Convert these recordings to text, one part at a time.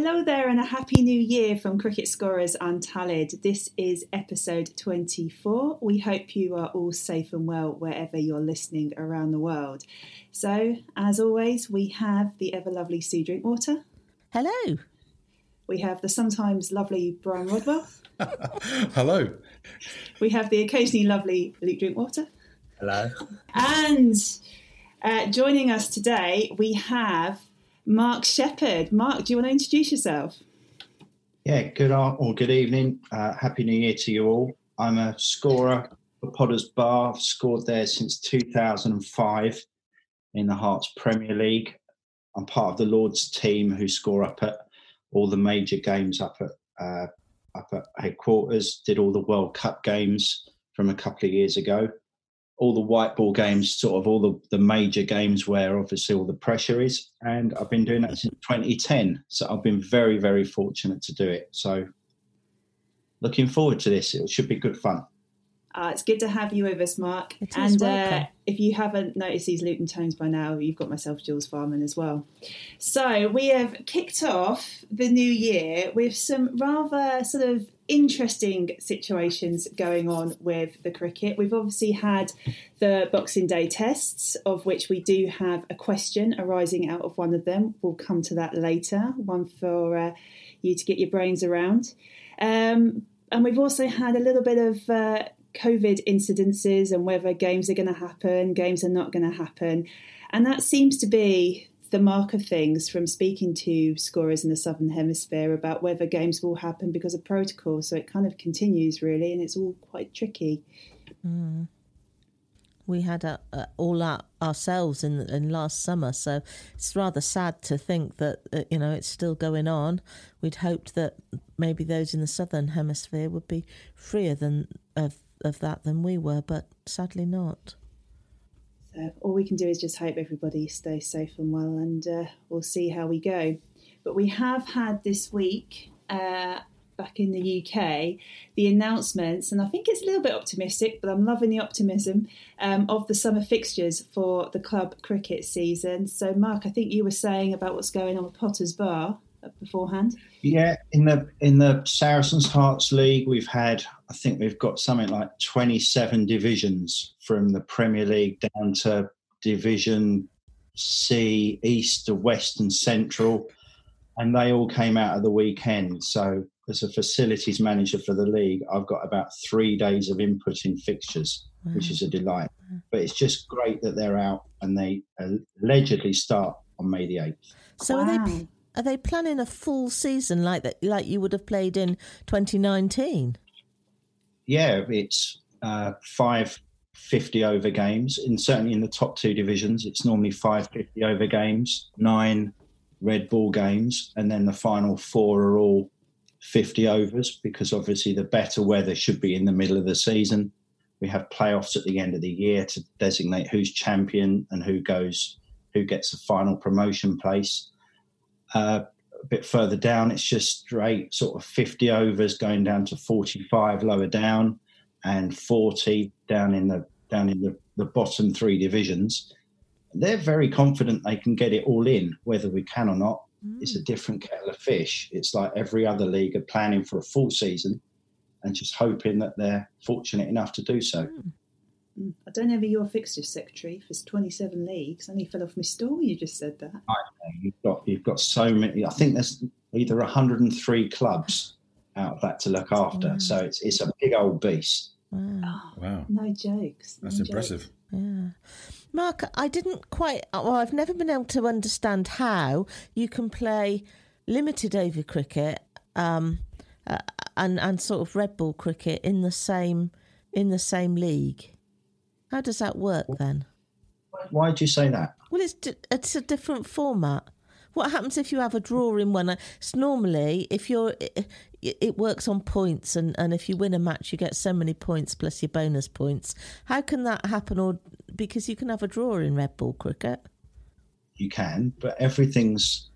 Hello there, and a happy new year from Cricket Scorers and Untallied. This is episode 24. We hope you are all safe and well wherever you're listening around the world. So, as always, we have the ever lovely Sue Drinkwater. Hello. We have the sometimes lovely Brian Rodwell. Hello. We have the occasionally lovely Luke Drinkwater. Hello. And uh, joining us today, we have Mark Shepherd. Mark, do you want to introduce yourself? Yeah, good or good evening. Uh, Happy New Year to you all. I'm a scorer for Potters Bar. I've scored there since 2005 in the Herts Premier League. I'm part of the Lords team who score up at all the major games up at uh, up at headquarters. Did all the World Cup games from a couple of years ago all the white ball games, sort of all the, the major games where obviously all the pressure is. And I've been doing that since 2010. So I've been very, very fortunate to do it. So looking forward to this. It should be good fun. Uh, it's good to have you with us, Mark. It and uh, if you haven't noticed these Luton tones by now, you've got myself, Jules Farman, as well. So we have kicked off the new year with some rather sort of interesting situations going on with the cricket. We've obviously had the Boxing Day tests, of which we do have a question arising out of one of them. We'll come to that later, one for uh, you to get your brains around. Um, and we've also had a little bit of uh, COVID incidences and whether games are going to happen, games are not going to happen. And that seems to be the mark of things from speaking to scorers in the Southern Hemisphere about whether games will happen because of protocol. So it kind of continues, really, and it's all quite tricky. We had a, a, all our, ourselves in, in last summer, so it's rather sad to think that uh, you know it's still going on. We'd hoped that maybe those in the southern hemisphere would be freer than of of that than we were, but sadly not. So all we can do is just hope everybody stays safe and well, and uh, we'll see how we go. But we have had this week, uh, back in the UK, the announcements, and I think it's a little bit optimistic, but I'm loving the optimism um, of the summer fixtures for the club cricket season. So, Mark, I think you were saying about what's going on with Potter's Bar beforehand. Yeah, in the in the Saracens Herts League, we've had I think we've got something like 27 divisions from the Premier League down to Division C, East to West and Central, and they all came out of the weekend. So, as a facilities manager for the league, I've got about three days of input in fixtures, which is a delight. But it's just great that they're out and they allegedly start on May the 8th. So are they are they planning a full season like that, like you would have played in 2019? Yeah, it's uh, five 50 over games. And certainly in the top two divisions, it's normally five 50 over games, nine red ball games, and then the final four are all 50 overs because obviously the better weather should be in the middle of the season. We have playoffs at the end of the year to designate who's champion and who goes, who gets the final promotion place. Uh, a bit further down, it's just straight sort of 50 overs going down to 45 lower down and 40 down in the down in the, the bottom three divisions. They're very confident they can get it all in, whether we can or not. It's a different kettle of fish. It's like every other league are planning for a full season and just hoping that they're fortunate enough to do so. Mm, I don't know if you're fixture secretary for 27 leagues. I only fell off my stool. You just said that. You've got you've got so many. I think there's either 103 clubs out of that to look after. So it's it's a big old beast. Wow. Oh, Wow. no jokes. That's no impressive. jokes. Yeah. Mark, I didn't quite, well, I've never been able to understand how you can play limited over cricket um, uh, and, and sort of red ball cricket in the same in the same league. How does that work then? Why do you say that? Well, it's di- it's a different format. What happens if you have a draw in one? It's normally if you're it, it works on points, and, and if you win a match, you get so many points plus your bonus points. How can that happen? Or because you can have a draw in red ball cricket. You can, but everything's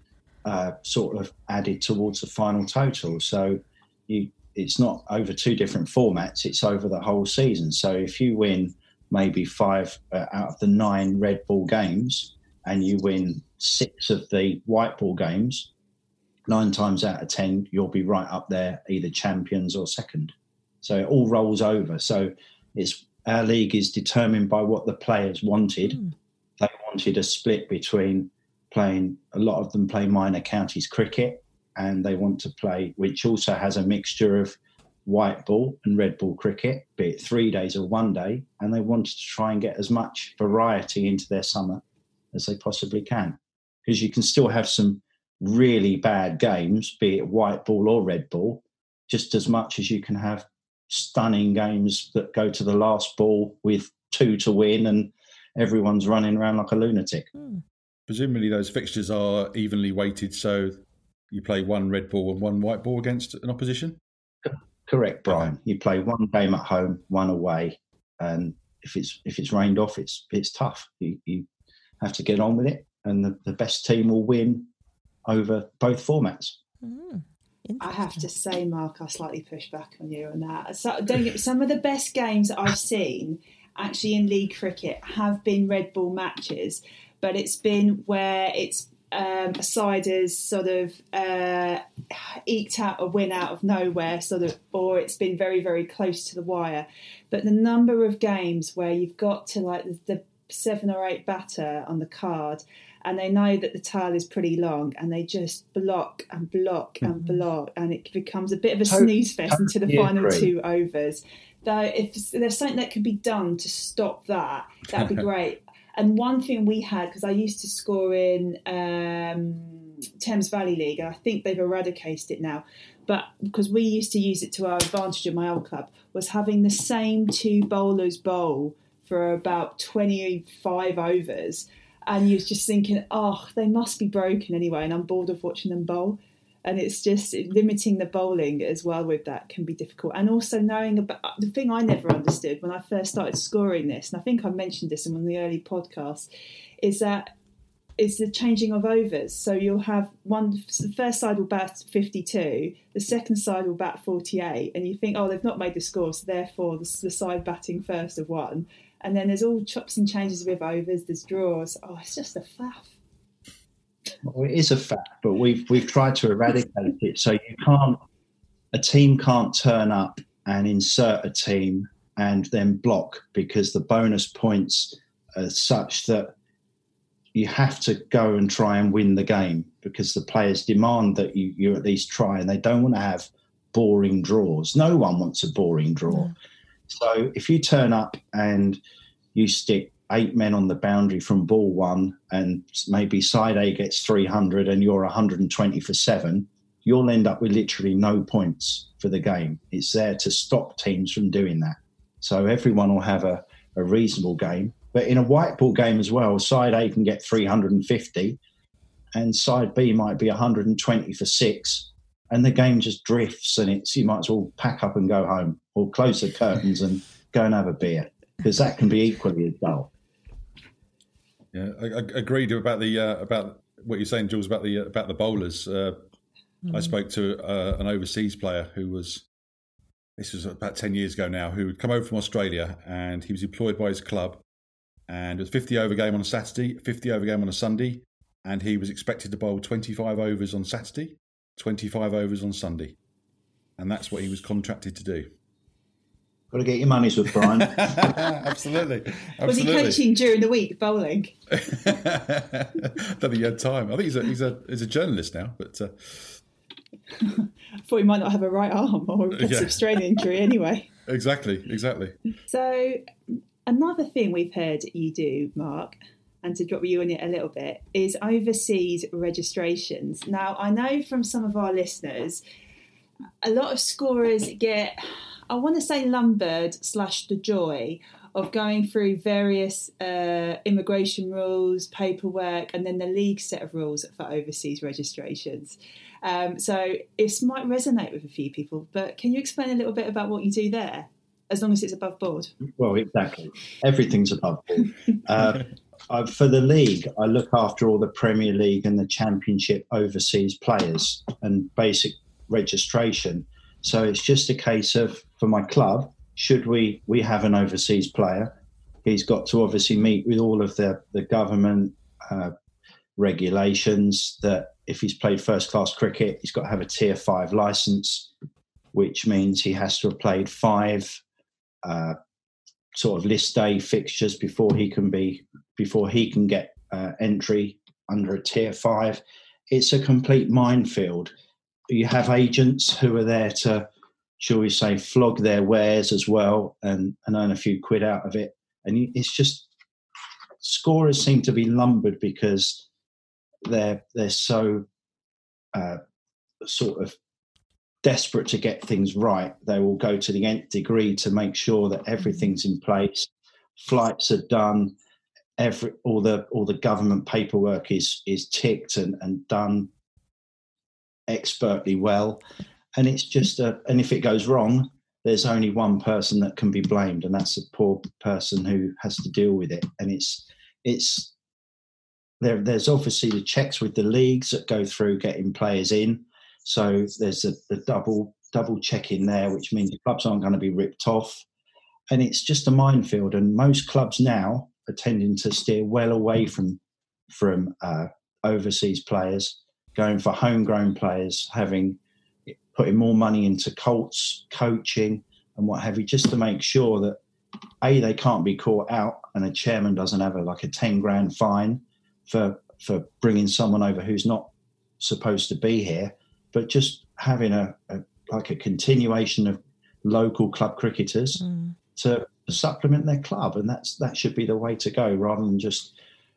uh, sort of added towards the final total. So you, it's not over two different formats; it's over the whole season. So if you win maybe five uh, out of the nine red ball games, and you win six of the white ball games, nine times out of ten, you'll be right up there, either champions or second. So it all rolls over. So it's our league is determined by what the players wanted. Mm. They wanted a split between playing a lot of them play minor counties cricket and they want to play which also has a mixture of white ball and red ball cricket, be it three days or one day, and they wanted to try and get as much variety into their summer as they possibly can. Because you can still have some really bad games, be it white ball or red ball, just as much as you can have stunning games that go to the last ball with two to win and everyone's running around like a lunatic. Hmm. Presumably, those fixtures are evenly weighted, so you play one red ball and one white ball against an opposition. Correct, Brian. You play one game at home, one away, and if it's if it's rained off, it's it's tough. You, you have to get on with it, and the, the best team will win over both formats. Mm. I have to say, Mark, I slightly push back on you on that. So, don't get, some of the best games I've seen actually in league cricket have been red ball matches, but it's been where it's um, a side has sort of uh, eked out a win out of nowhere, sort of, or it's been very, very close to the wire. But the number of games where you've got to like the, the seven or eight batter on the card and they know that the tail is pretty long and they just block and block and mm-hmm. block and it becomes a bit of a snooze fest into the final two overs. Though if there's something that can be done to stop that, that'd be great. And one thing we had because I used to score in um, Thames Valley League, and I think they've eradicated it now. But because we used to use it to our advantage at my old club, was having the same two bowlers bowl for about 25 overs and you're just thinking, oh, they must be broken anyway, and I'm bored of watching them bowl. And it's just limiting the bowling as well with that can be difficult. And also knowing about uh, the thing I never understood when I first started scoring this, and I think I mentioned this in one of the early podcasts, is that is the changing of overs. So you'll have one, the first side will bat 52, the second side will bat 48, and you think, oh, they've not made the score, so therefore the, the side batting first have won. And then there's all chops and changes with overs, there's draws. Oh, it's just a faff. Well, it is a fact, but we've we've tried to eradicate it. So you can't, a team can't turn up and insert a team and then block because the bonus points are such that you have to go and try and win the game because the players demand that you, you at least try and they don't want to have boring draws. No one wants a boring draw. Mm. So if you turn up and you stick eight men on the boundary from ball one, and maybe side A gets 300 and you're 120 for seven, you'll end up with literally no points for the game. It's there to stop teams from doing that. So everyone will have a, a reasonable game. But in a white ball game as well, side A can get 350 and side B might be 120 for six and the game just drifts and it's you might as well pack up and go home or close the curtains and go and have a beer because that can be equally as dull. Yeah, I, I agreed about the uh, about what you're saying, Jules, about the uh, about the bowlers. Uh, mm. I spoke to uh, an overseas player who was this was about ten years ago now, who had come over from Australia and he was employed by his club, and it was 50 over game on a Saturday, 50 over game on a Sunday, and he was expected to bowl 25 overs on Saturday 25 overs on Sunday. And that's what he was contracted to do. Got to get your money's worth, Brian. Absolutely. Absolutely. Was he coaching during the week bowling? I don't think he had time. I think he's a he's a he's a journalist now, but. Uh... I thought he might not have a right arm or a massive yeah. strain injury anyway. Exactly, exactly. So, another thing we've heard you do, Mark, and to drop you in it a little bit is overseas registrations. Now, I know from some of our listeners, a lot of scorers get, I want to say, lumbered slash the joy of going through various uh, immigration rules, paperwork, and then the league set of rules for overseas registrations. Um, so this might resonate with a few people, but can you explain a little bit about what you do there? As long as it's above board. Well, exactly. Everything's above board. Uh, for the league, I look after all the Premier League and the Championship overseas players and basic registration. So it's just a case of for my club, should we we have an overseas player, he's got to obviously meet with all of the the government uh, regulations that if he's played first class cricket, he's got to have a tier five license, which means he has to have played five uh, sort of List A fixtures before he can be before he can get uh, entry under a tier five. It's a complete minefield. You have agents who are there to, shall we say, flog their wares as well and, and earn a few quid out of it. And it's just scorers seem to be lumbered because they're they're so uh, sort of desperate to get things right. They will go to the nth degree to make sure that everything's in place, flights are done, every all the all the government paperwork is is ticked and, and done expertly well. And it's just a and if it goes wrong, there's only one person that can be blamed, and that's the poor person who has to deal with it. And it's it's there, there's obviously the checks with the leagues that go through getting players in. So there's a, the double double check in there, which means the clubs aren't going to be ripped off. And it's just a minefield. And most clubs now are tending to steer well away from from uh, overseas players, going for homegrown players, having putting more money into Colts coaching and what have you, just to make sure that a they can't be caught out and a chairman doesn't have a like a 10 grand fine for for bringing someone over who's not supposed to be here but just having a, a like a continuation of local club cricketers mm. to supplement their club and that's that should be the way to go rather than just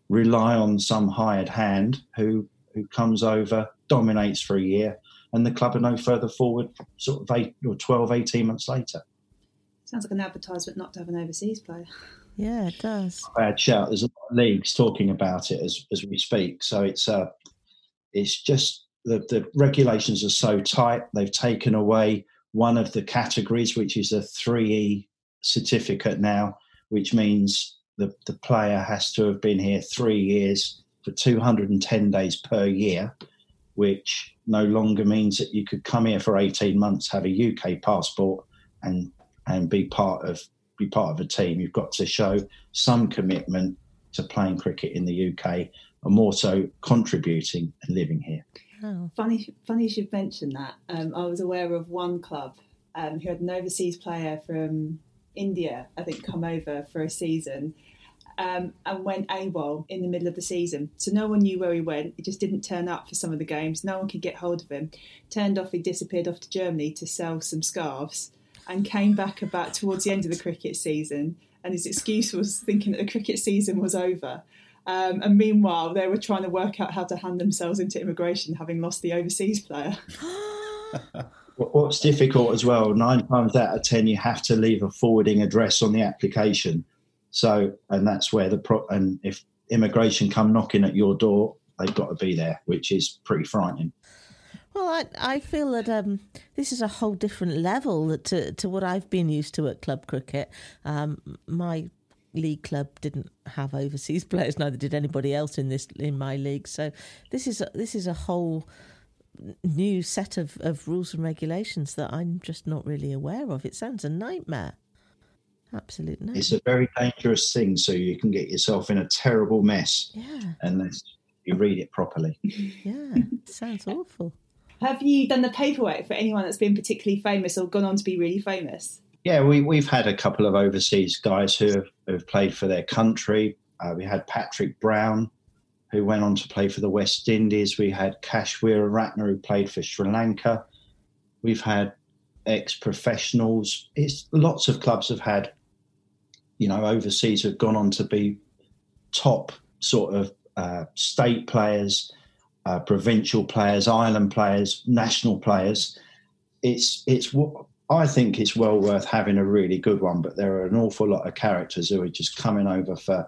rely on some hired hand who who comes over dominates for a year and the club are no further forward sort of eight or 12 18 months later Sounds like an advertisement not to have an overseas player. Yeah, it does. Bad shout. There's a lot of leagues talking about it as, as we speak. So it's uh, it's just the, the regulations are so tight. They've taken away one of the categories, which is a 3E certificate now, which means the, the player has to have been here three years for 210 days per year, which no longer means that you could come here for 18 months, have a UK passport, and and be part of be part of a team. You've got to show some commitment to playing cricket in the UK, and more so contributing and living here. Oh. Funny, funny you should mention that. Um, I was aware of one club um, who had an overseas player from India, I think, come over for a season. Um, and went AWOL in the middle of the season. So no one knew where he went. He just didn't turn up for some of the games. No one could get hold of him. Turned off, he disappeared off to Germany to sell some scarves and came back about towards the end of the cricket season. And his excuse was thinking that the cricket season was over. Um, and meanwhile, they were trying to work out how to hand themselves into immigration, having lost the overseas player. What's difficult as well, nine times out of ten, you have to leave a forwarding address on the application. So, and that's where the pro, and if immigration come knocking at your door, they've got to be there, which is pretty frightening. Well, I, I feel that um, this is a whole different level to, to what I've been used to at club cricket. Um, my league club didn't have overseas players, neither did anybody else in this in my league. So this is a, this is a whole new set of, of rules and regulations that I'm just not really aware of. It sounds a nightmare. Absolute nightmare. It's a very dangerous thing, so you can get yourself in a terrible mess yeah. unless you read it properly. Yeah, sounds awful. Have you done the paperwork for anyone that's been particularly famous or gone on to be really famous? Yeah, we, we've had a couple of overseas guys who have, who have played for their country. Uh, we had Patrick Brown, who went on to play for the West Indies. We had Kash Ratner, who played for Sri Lanka. We've had ex-professionals. It's lots of clubs have had, you know, overseas have gone on to be top sort of uh, state players uh, provincial players, island players, national players. It's it's what I think it's well worth having a really good one. But there are an awful lot of characters who are just coming over for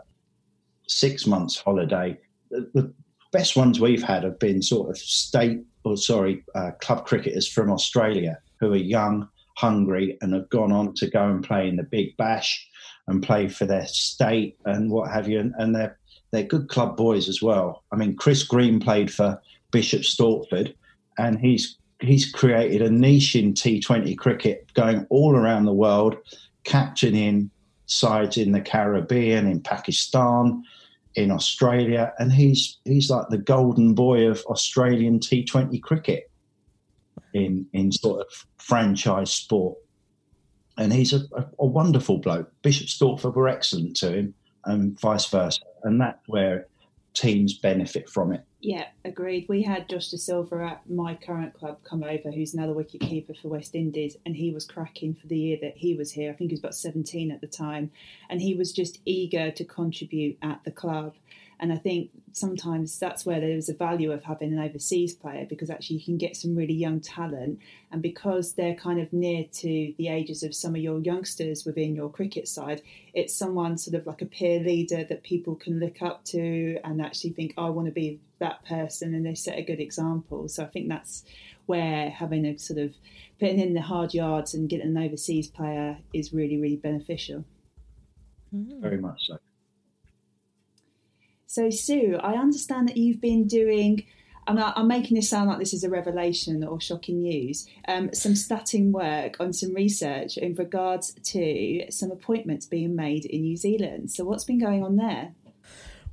six months holiday. The, the best ones we've had have been sort of state or sorry uh, club cricketers from Australia who are young, hungry, and have gone on to go and play in the Big Bash and play for their state and what have you, and, and they're they're good club boys as well. I mean, Chris Green played for Bishop Stortford, and he's he's created a niche in T20 cricket, going all around the world, captaining sides in the Caribbean, in Pakistan. in Australia, and he's he's like the golden boy of Australian T20 cricket in in sort of franchise sport. And he's a, a, a wonderful bloke. Bishop Stortford were excellent to him, and vice versa. And that's where teams benefit from it. Yeah, agreed. We had Josh Da Silva at my current club come over, who's another the wicket keeper for West Indies, and he was cracking for the year that he was here. I think he was about 17 at the time, and he was just eager to contribute at the club. And I think sometimes that's where there's a value of having an overseas player because actually you can get some really young talent. And because they're kind of near to the ages of some of your youngsters within your cricket side, it's someone sort of like a peer leader that people can look up to and actually think, oh, I want to be that person. And they set a good example. So I think that's where having a sort of putting in the hard yards and getting an overseas player is really, really beneficial. Hmm. Very much so. So, Sue, I understand that you've been doing, and I'm making this sound like this is a revelation or shocking news, um, some statting work on some research in regards to some appointments being made in New Zealand. So, what's been going on there?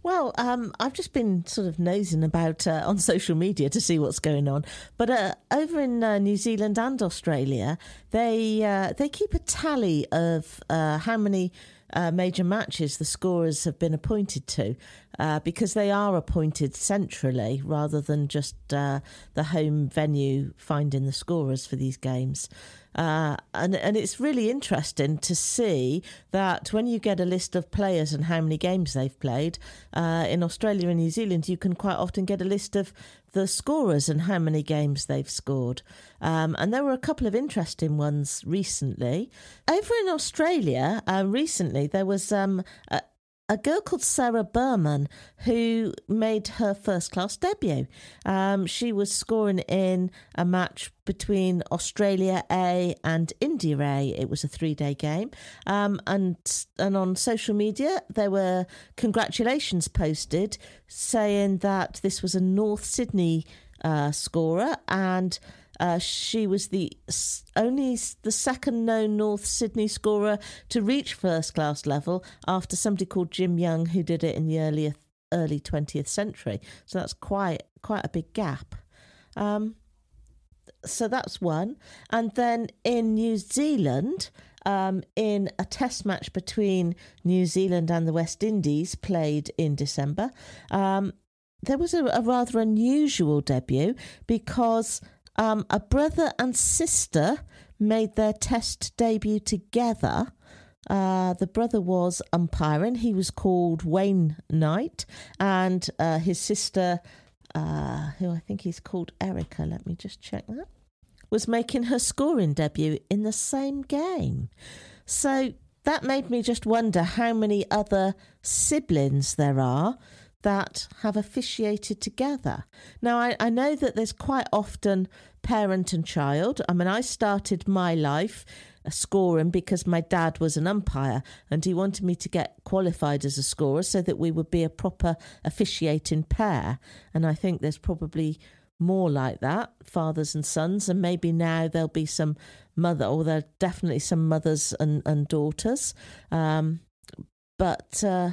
Well, um, I've just been sort of nosing about uh, on social media to see what's going on. But uh, over in uh, New Zealand and Australia, they uh, they keep a tally of uh, how many uh, major matches the scorers have been appointed to uh, because they are appointed centrally rather than just uh, the home venue finding the scorers for these games. Uh, and and it's really interesting to see that when you get a list of players and how many games they've played uh, in Australia and New Zealand, you can quite often get a list of the scorers and how many games they've scored. Um, and there were a couple of interesting ones recently. Over in Australia, uh, recently there was um, a, a girl called Sarah Berman who made her first class debut. Um, she was scoring in a match between Australia A and India A. It was a three day game. Um, and, and on social media, there were congratulations posted saying that this was a North Sydney uh, scorer and uh, she was the only the second known North Sydney scorer to reach first class level after somebody called Jim Young who did it in the early early 20th century. So that's quite quite a big gap. Um, so that's one. And then in New Zealand, um, in a test match between New Zealand and the West Indies played in December, um, there was a, a rather unusual debut because um, a brother and sister made their test debut together. Uh, the brother was umpiring. He was called Wayne Knight, and uh, his sister, uh, who I think he's called Erica, let me just check that, was making her scoring debut in the same game. So that made me just wonder how many other siblings there are that have officiated together. Now, I, I know that there's quite often parent and child. I mean, I started my life a scoring because my dad was an umpire and he wanted me to get qualified as a scorer so that we would be a proper officiating pair. And I think there's probably more like that, fathers and sons, and maybe now there'll be some mother, or there are definitely some mothers and, and daughters. Um, but uh,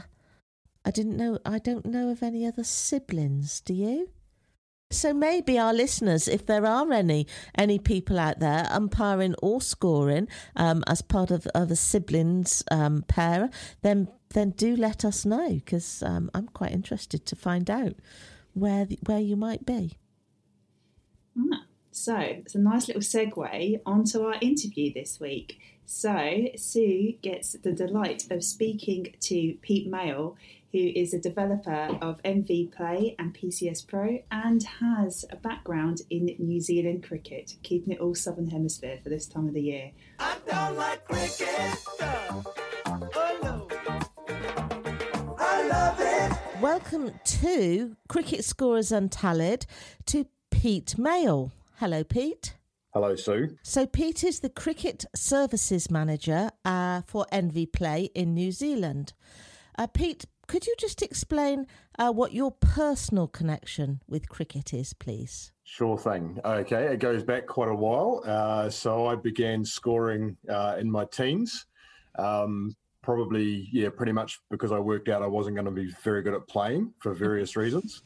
I didn't know. I don't know of any other siblings. Do you? So maybe our listeners, if there are any any people out there umpiring or scoring um, as part of, of a siblings um, pair, then then do let us know because um, I'm quite interested to find out where the, where you might be. Ah, so it's a nice little segue onto our interview this week. So Sue gets the delight of speaking to Pete Mayle who is a developer of NV Play and PCS Pro and has a background in New Zealand cricket, keeping it all Southern Hemisphere for this time of the year. I don't like cricket. Oh no. I love it. Welcome to Cricket Scorers Untallied to Pete Mail. Hello, Pete. Hello, Sue. So, Pete is the Cricket Services Manager uh, for NV Play in New Zealand. Uh, Pete, could you just explain uh, what your personal connection with cricket is, please? Sure thing. Okay, it goes back quite a while. Uh, so I began scoring uh, in my teens. Um, probably yeah, pretty much because I worked out I wasn't going to be very good at playing for various reasons.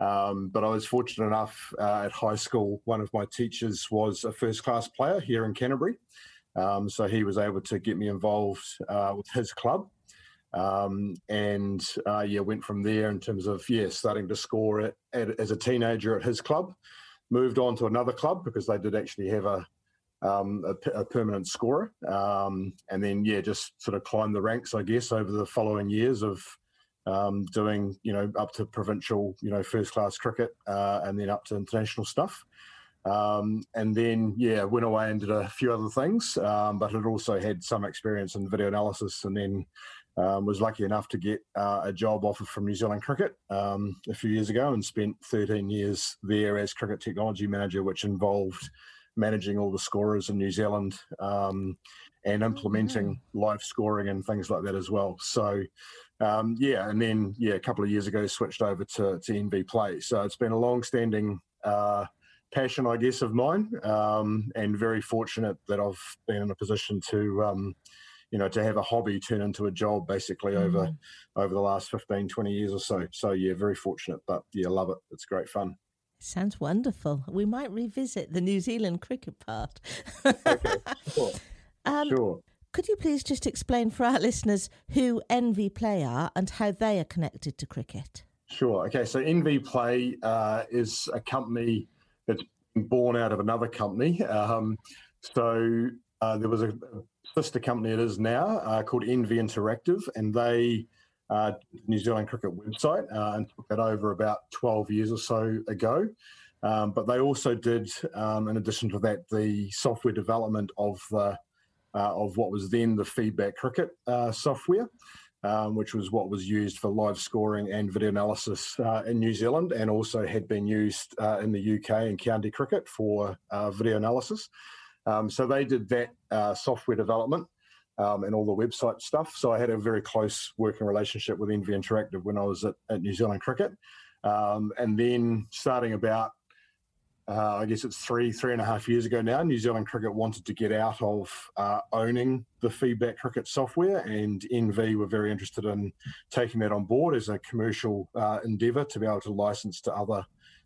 Um, but I was fortunate enough uh, at high school. One of my teachers was a first class player here in Canterbury, um, so he was able to get me involved uh, with his club. Um, and uh, yeah, went from there in terms of yeah, starting to score it at, as a teenager at his club. Moved on to another club because they did actually have a um, a, a, permanent scorer, um, and then yeah, just sort of climbed the ranks, I guess, over the following years of um, doing you know up to provincial, you know, first class cricket, uh, and then up to international stuff. Um, and then, yeah, went away and did a few other things, um, but had also had some experience in video analysis and then um, was lucky enough to get uh, a job offer from New Zealand Cricket um, a few years ago and spent 13 years there as cricket technology manager, which involved managing all the scorers in New Zealand um, and implementing mm-hmm. live scoring and things like that as well. So, um, yeah, and then, yeah, a couple of years ago, switched over to, to NV Play. So it's been a long standing. Uh, passion, I guess, of mine, um, and very fortunate that I've been in a position to, um, you know, to have a hobby turn into a job basically mm. over over the last 15, 20 years or so. So yeah, very fortunate, but yeah, love it. It's great fun. Sounds wonderful. We might revisit the New Zealand cricket part. okay, sure. Um, sure. Could you please just explain for our listeners who NV Play are and how they are connected to cricket? Sure. Okay. So NV Play uh, is a company that's born out of another company. Um, so uh, there was a sister company it is now uh, called NV Interactive, and they uh, New Zealand cricket website uh, and took that over about 12 years or so ago. Um, but they also did, um, in addition to that, the software development of the uh, of what was then the feedback cricket software um, which was what was used for live scoring and video analysis in New Zealand, and also had been used in the UK and county cricket for video analysis. Um, so they did that uh, software development um, and all the website stuff. So I had a very close working relationship with NV Interactive when I was at, at New Zealand Cricket. Um, and then starting about uh, I guess it's three, three and a half years ago now, New Zealand Cricket wanted to get out of uh, owning the feedback cricket software, and NV were very interested in taking that on board as a commercial uh, endeavour to be able to license to other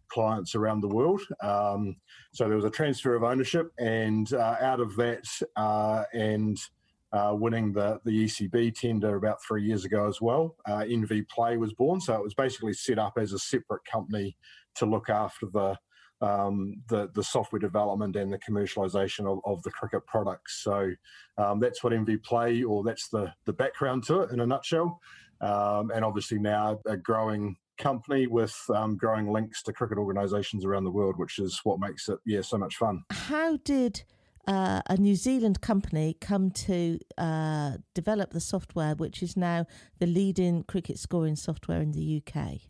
clients around the world. Um, so there was a transfer of ownership, and uh, out of that, uh, and uh, winning the, the ECB tender about three years ago as well, NV Play was born. So it was basically set up as a separate company to look after the um, the the software development and the commercialization of, of the cricket products. So um, that's what NV Play, or that's the the background to it in a nutshell. Um, and obviously now a growing company with um, growing links to cricket organisations around the world, which is what makes it yeah so much fun. How did uh, a New Zealand company come to uh, develop the software, which is now the leading cricket scoring software in the UK?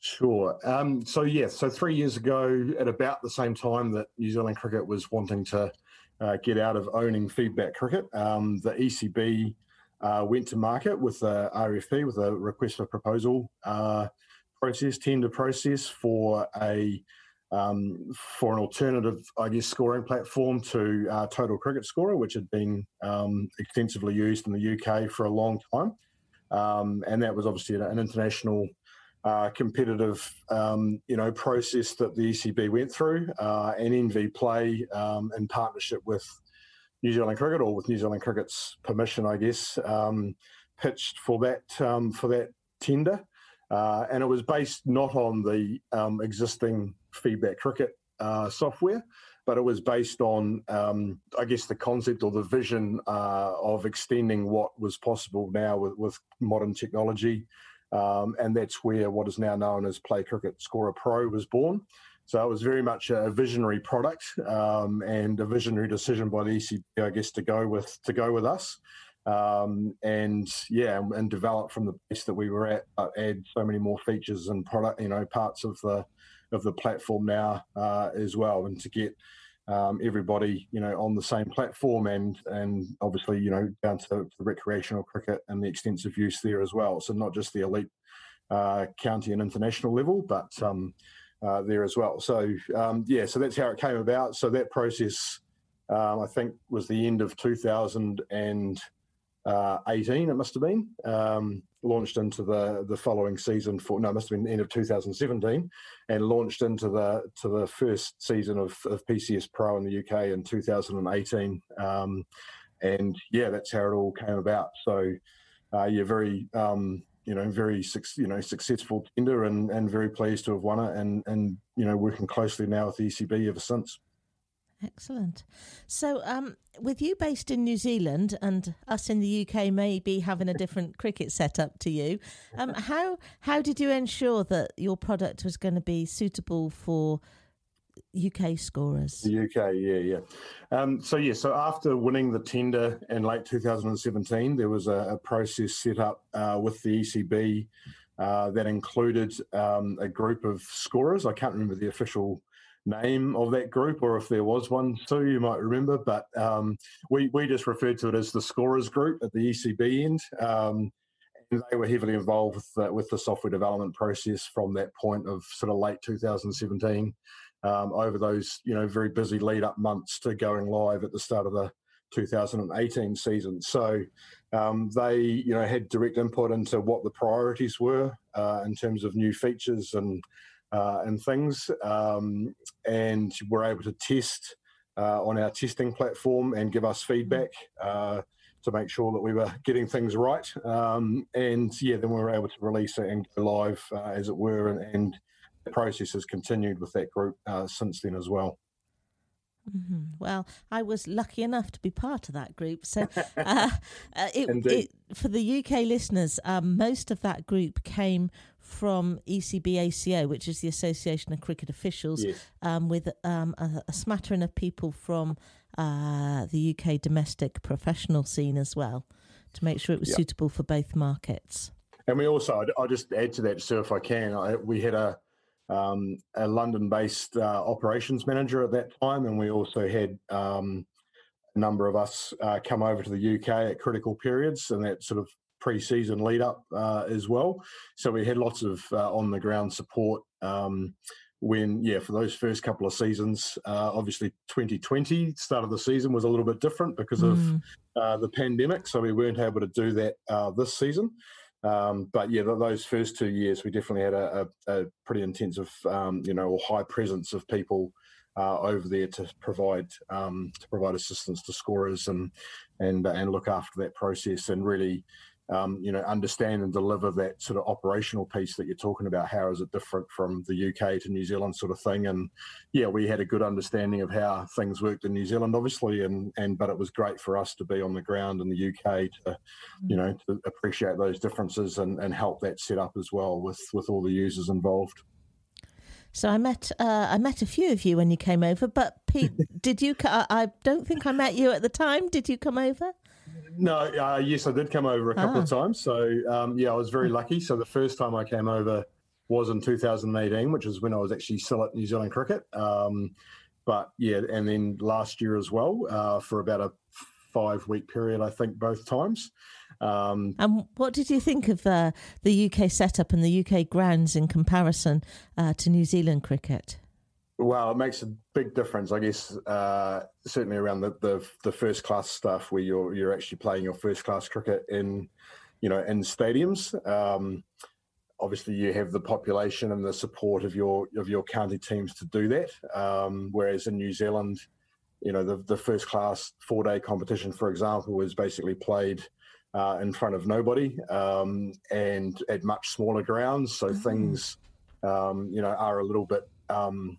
Sure. Um, so, yes, yeah, so three years ago, at about the same time that New Zealand cricket was wanting to uh, get out of owning feedback cricket, um, the ECB uh, went to market with a RFP, with a request for proposal uh, process, tender process for a um, for an alternative, I guess, scoring platform to uh, Total Cricket Scorer, which had been um, extensively used in the UK for a long time. Um, and that was obviously an international uh, competitive, um, you know, process that the ECB went through, uh, and NV Play um, in partnership with New Zealand Cricket or with New Zealand Cricket's permission, I guess, um, pitched for that for that tender, uh, and it was based not on the um, existing feedback cricket uh, software, but it was based on, um, I guess, the concept or the vision uh, of extending what was possible now with, with modern technology. Um, and that's where what is now known as Play Cricket Scorer Pro was born. So it was very much a visionary product um, and a visionary decision by the ECB, I guess, to go with to go with us. Um, and yeah, and develop from the base that we were at, but add so many more features and product, you know, parts of the of the platform now uh, as well, and to get um, everybody, you know, on the same platform, and and obviously, you know, down to the recreational cricket and the extensive use there as well. So not just the elite uh, county and international level, but um, uh, there as well. So um, yeah, so that's how it came about. So that process, um, I think, was the end of 2019, uh, 18, it must have been. Um, launched into the the following season for no, it must have been end of 2017, and launched into the to the first season of, of PCS Pro in the UK in 2018. Um, and yeah, that's how it all came about. So uh, yeah, very um, you know very you know successful tender, and and very pleased to have won it, and and you know working closely now with the ECB ever since. Excellent. So, um, with you based in New Zealand and us in the UK, maybe having a different cricket setup to you, um, how how did you ensure that your product was going to be suitable for UK scorers? The UK, yeah, yeah. Um, so yeah, so after winning the tender in late 2017, there was a, a process set up uh, with the ECB uh, that included um, a group of scorers. I can't remember the official name of that group, or if there was one, too, you might remember. But um, we we just referred to it as the scorers group at the ECB end. Um, and they were heavily involved with the, with the software development process from that point of sort of late 2017 um, over those you know very busy lead up months to going live at the start of the 2018 season. So um, they you know had direct input into what the priorities were uh, in terms of new features and uh, and things, um, and we're able to test uh, on our testing platform and give us feedback uh, to make sure that we were getting things right. Um, and yeah, then we were able to release it and go live, uh, as it were, and, and, the process has continued with that group uh, since then as well. Mm-hmm. Well, I was lucky enough to be part of that group. So, uh, uh, it, it, for the UK listeners, um, most of that group came from ECB ACO, which is the Association of Cricket Officials, yes. um, with um, a, a, smattering of people from uh, the UK domestic professional scene as well, to make sure it was yep. suitable for both markets. And we also, I'll just add to that, sir, if I can, I, we had a um, a London-based uh, operations manager at that time, and we also had um, a number of us uh, come over to the UK at critical periods, and that sort of pre-season lead up uh, as well. So we had lots of uh, on the ground support. Um, when yeah, for those first couple of seasons, uh, obviously 2020 start of the season was a little bit different because mm. of uh, the pandemic, so we weren't able to do that uh, this season. Um, but yeah, those first two years, we definitely had a, a, a pretty intensive, um, you know, high presence of people uh, over there to provide um, to provide assistance to scorers and and and look after that process and really um, you know, understand and deliver that sort of operational piece that you're talking about. How is it different from the UK to New Zealand, sort of thing? And yeah, we had a good understanding of how things worked in New Zealand, obviously, and and but it was great for us to be on the ground in the UK to, you know, to appreciate those differences and, and help that set up as well with with all the users involved. So I met uh, I met a few of you when you came over, but Pete, did you? I don't think I met you at the time. Did you come over? No, uh, yes, I did come over a couple ah. of times. So um, yeah, I was very lucky. So the first time I came over was in 2018, which is when I was actually still at New Zealand Cricket. Um, but yeah, and then last year as well uh, for about a five week period, I think both times. Um, and what did you think of uh, the UK setup and the UK grounds in comparison uh, to New Zealand cricket? Well, it makes a big difference, I guess. Uh, certainly around the, the, the first class stuff, where you're you're actually playing your first class cricket in, you know, in stadiums. Um, obviously, you have the population and the support of your of your county teams to do that. Um, whereas in New Zealand, you know, the the first class four day competition, for example, was basically played. Uh, in front of nobody um, and at much smaller grounds, so mm-hmm. things um, you know are a little bit um,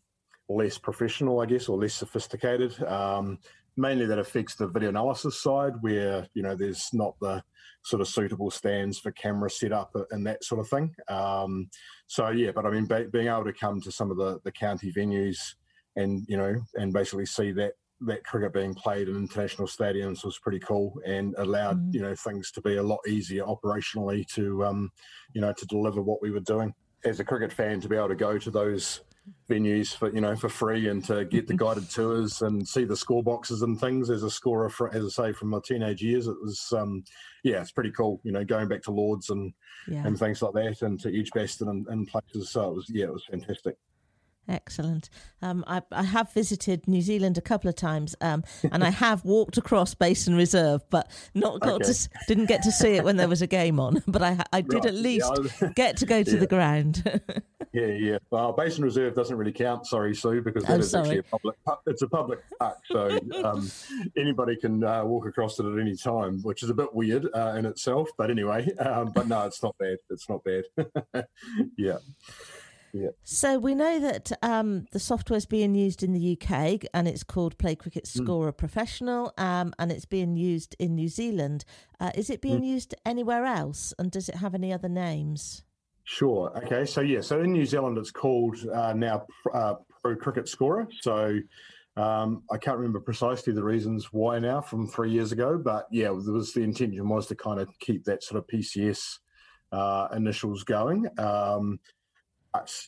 less professional, I guess, or less sophisticated. Um, mainly that affects the video analysis side, where you know there's not the sort of suitable stands for camera setup and that sort of thing. Um, so yeah, but I mean, be, being able to come to some of the the county venues and you know and basically see that that cricket being played in international stadiums was pretty cool and allowed mm. you know things to be a lot easier operationally to um, you know to deliver what we were doing as a cricket fan to be able to go to those venues for you know for free and to get the mm-hmm. guided tours and see the score boxes and things as a scorer for, as I say from my teenage years it was um yeah it's pretty cool you know going back to Lords and yeah. and things like that and to Edgbaston and, and places so it was yeah it was fantastic Excellent. Um, I, I, have visited New Zealand a couple of times, um, and I have walked across Basin Reserve, but not got okay. to didn't get to see it when there was a game on. But I I did right. at least yeah. get to go to yeah. the ground. yeah, yeah. Well, Basin Reserve doesn't really count. Sorry, Sue, because that oh, is sorry. actually a public. It's a public park, so um, anybody can uh, walk across it at any time, which is a bit weird uh, in itself. But anyway, um, but no, it's not bad. It's not bad. yeah. Yeah. So we know that um, the software is being used in the UK and it's called Play Cricket hmm. Scorer mm. Professional um, and it's being used in New Zealand. Uh, is it being mm. used anywhere else and does it have any other names? Sure. Okay. So, yeah, so in New Zealand it's called uh, now uh, Pro Cricket Scorer. So um, I can't remember precisely the reasons why now from three years ago, but yeah, there was the intention was to kind of keep that sort of PCS uh, initials going. Um,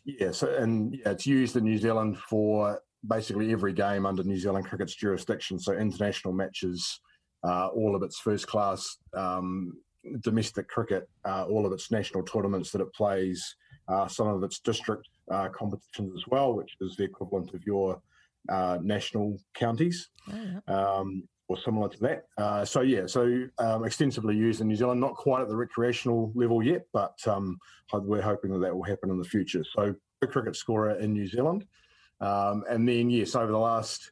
yeah, so and yeah, it's used in New Zealand for basically every game under New Zealand cricket's jurisdiction. So international matches, uh, all of its first class um, domestic cricket, uh, all of its national tournaments that it plays, uh, some of its district uh, competitions as well, which is the equivalent of your uh, national counties. Oh, yeah. um, or similar to that. Uh, so yeah, so um, extensively used in New Zealand, not quite at the recreational level yet, but um, we're hoping that that will happen in the future. So a cricket scorer in New Zealand, um, and then yes, over the last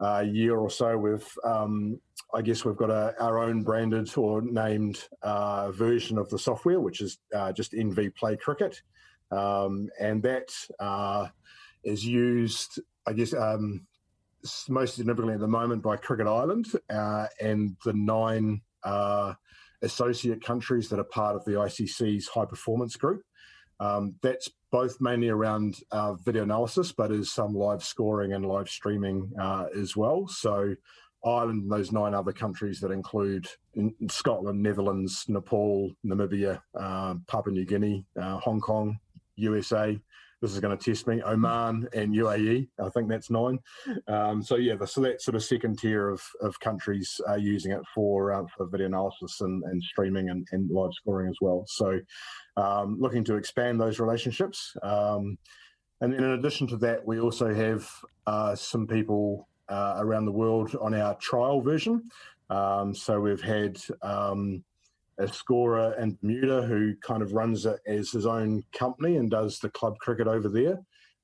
uh, year or so, we've um, I guess we've got a, our own branded or named uh, version of the software, which is uh, just NV Play Cricket, um, and that uh, is used. I guess um, most significantly at the moment by Cricket Ireland uh, and the nine uh, associate countries that are part of the ICC's high performance group. Um, that's both mainly around uh, video analysis, but is some live scoring and live streaming uh, as well. So, Ireland and those nine other countries that include Scotland, Netherlands, Nepal, Namibia, uh, Papua New Guinea, uh, Hong Kong, USA, this is going to test me. Oman and UAE, I think that's nine. Um, so yeah, so that sort of second tier of, of countries are using it for uh, for video analysis and, and streaming and, and live scoring as well. So um, looking to expand those relationships. Um, and in addition to that, we also have uh, some people uh, around the world on our trial version. Um, so we've had um, a scorer in Bermuda who kind of runs it as his own company and does the club cricket over there.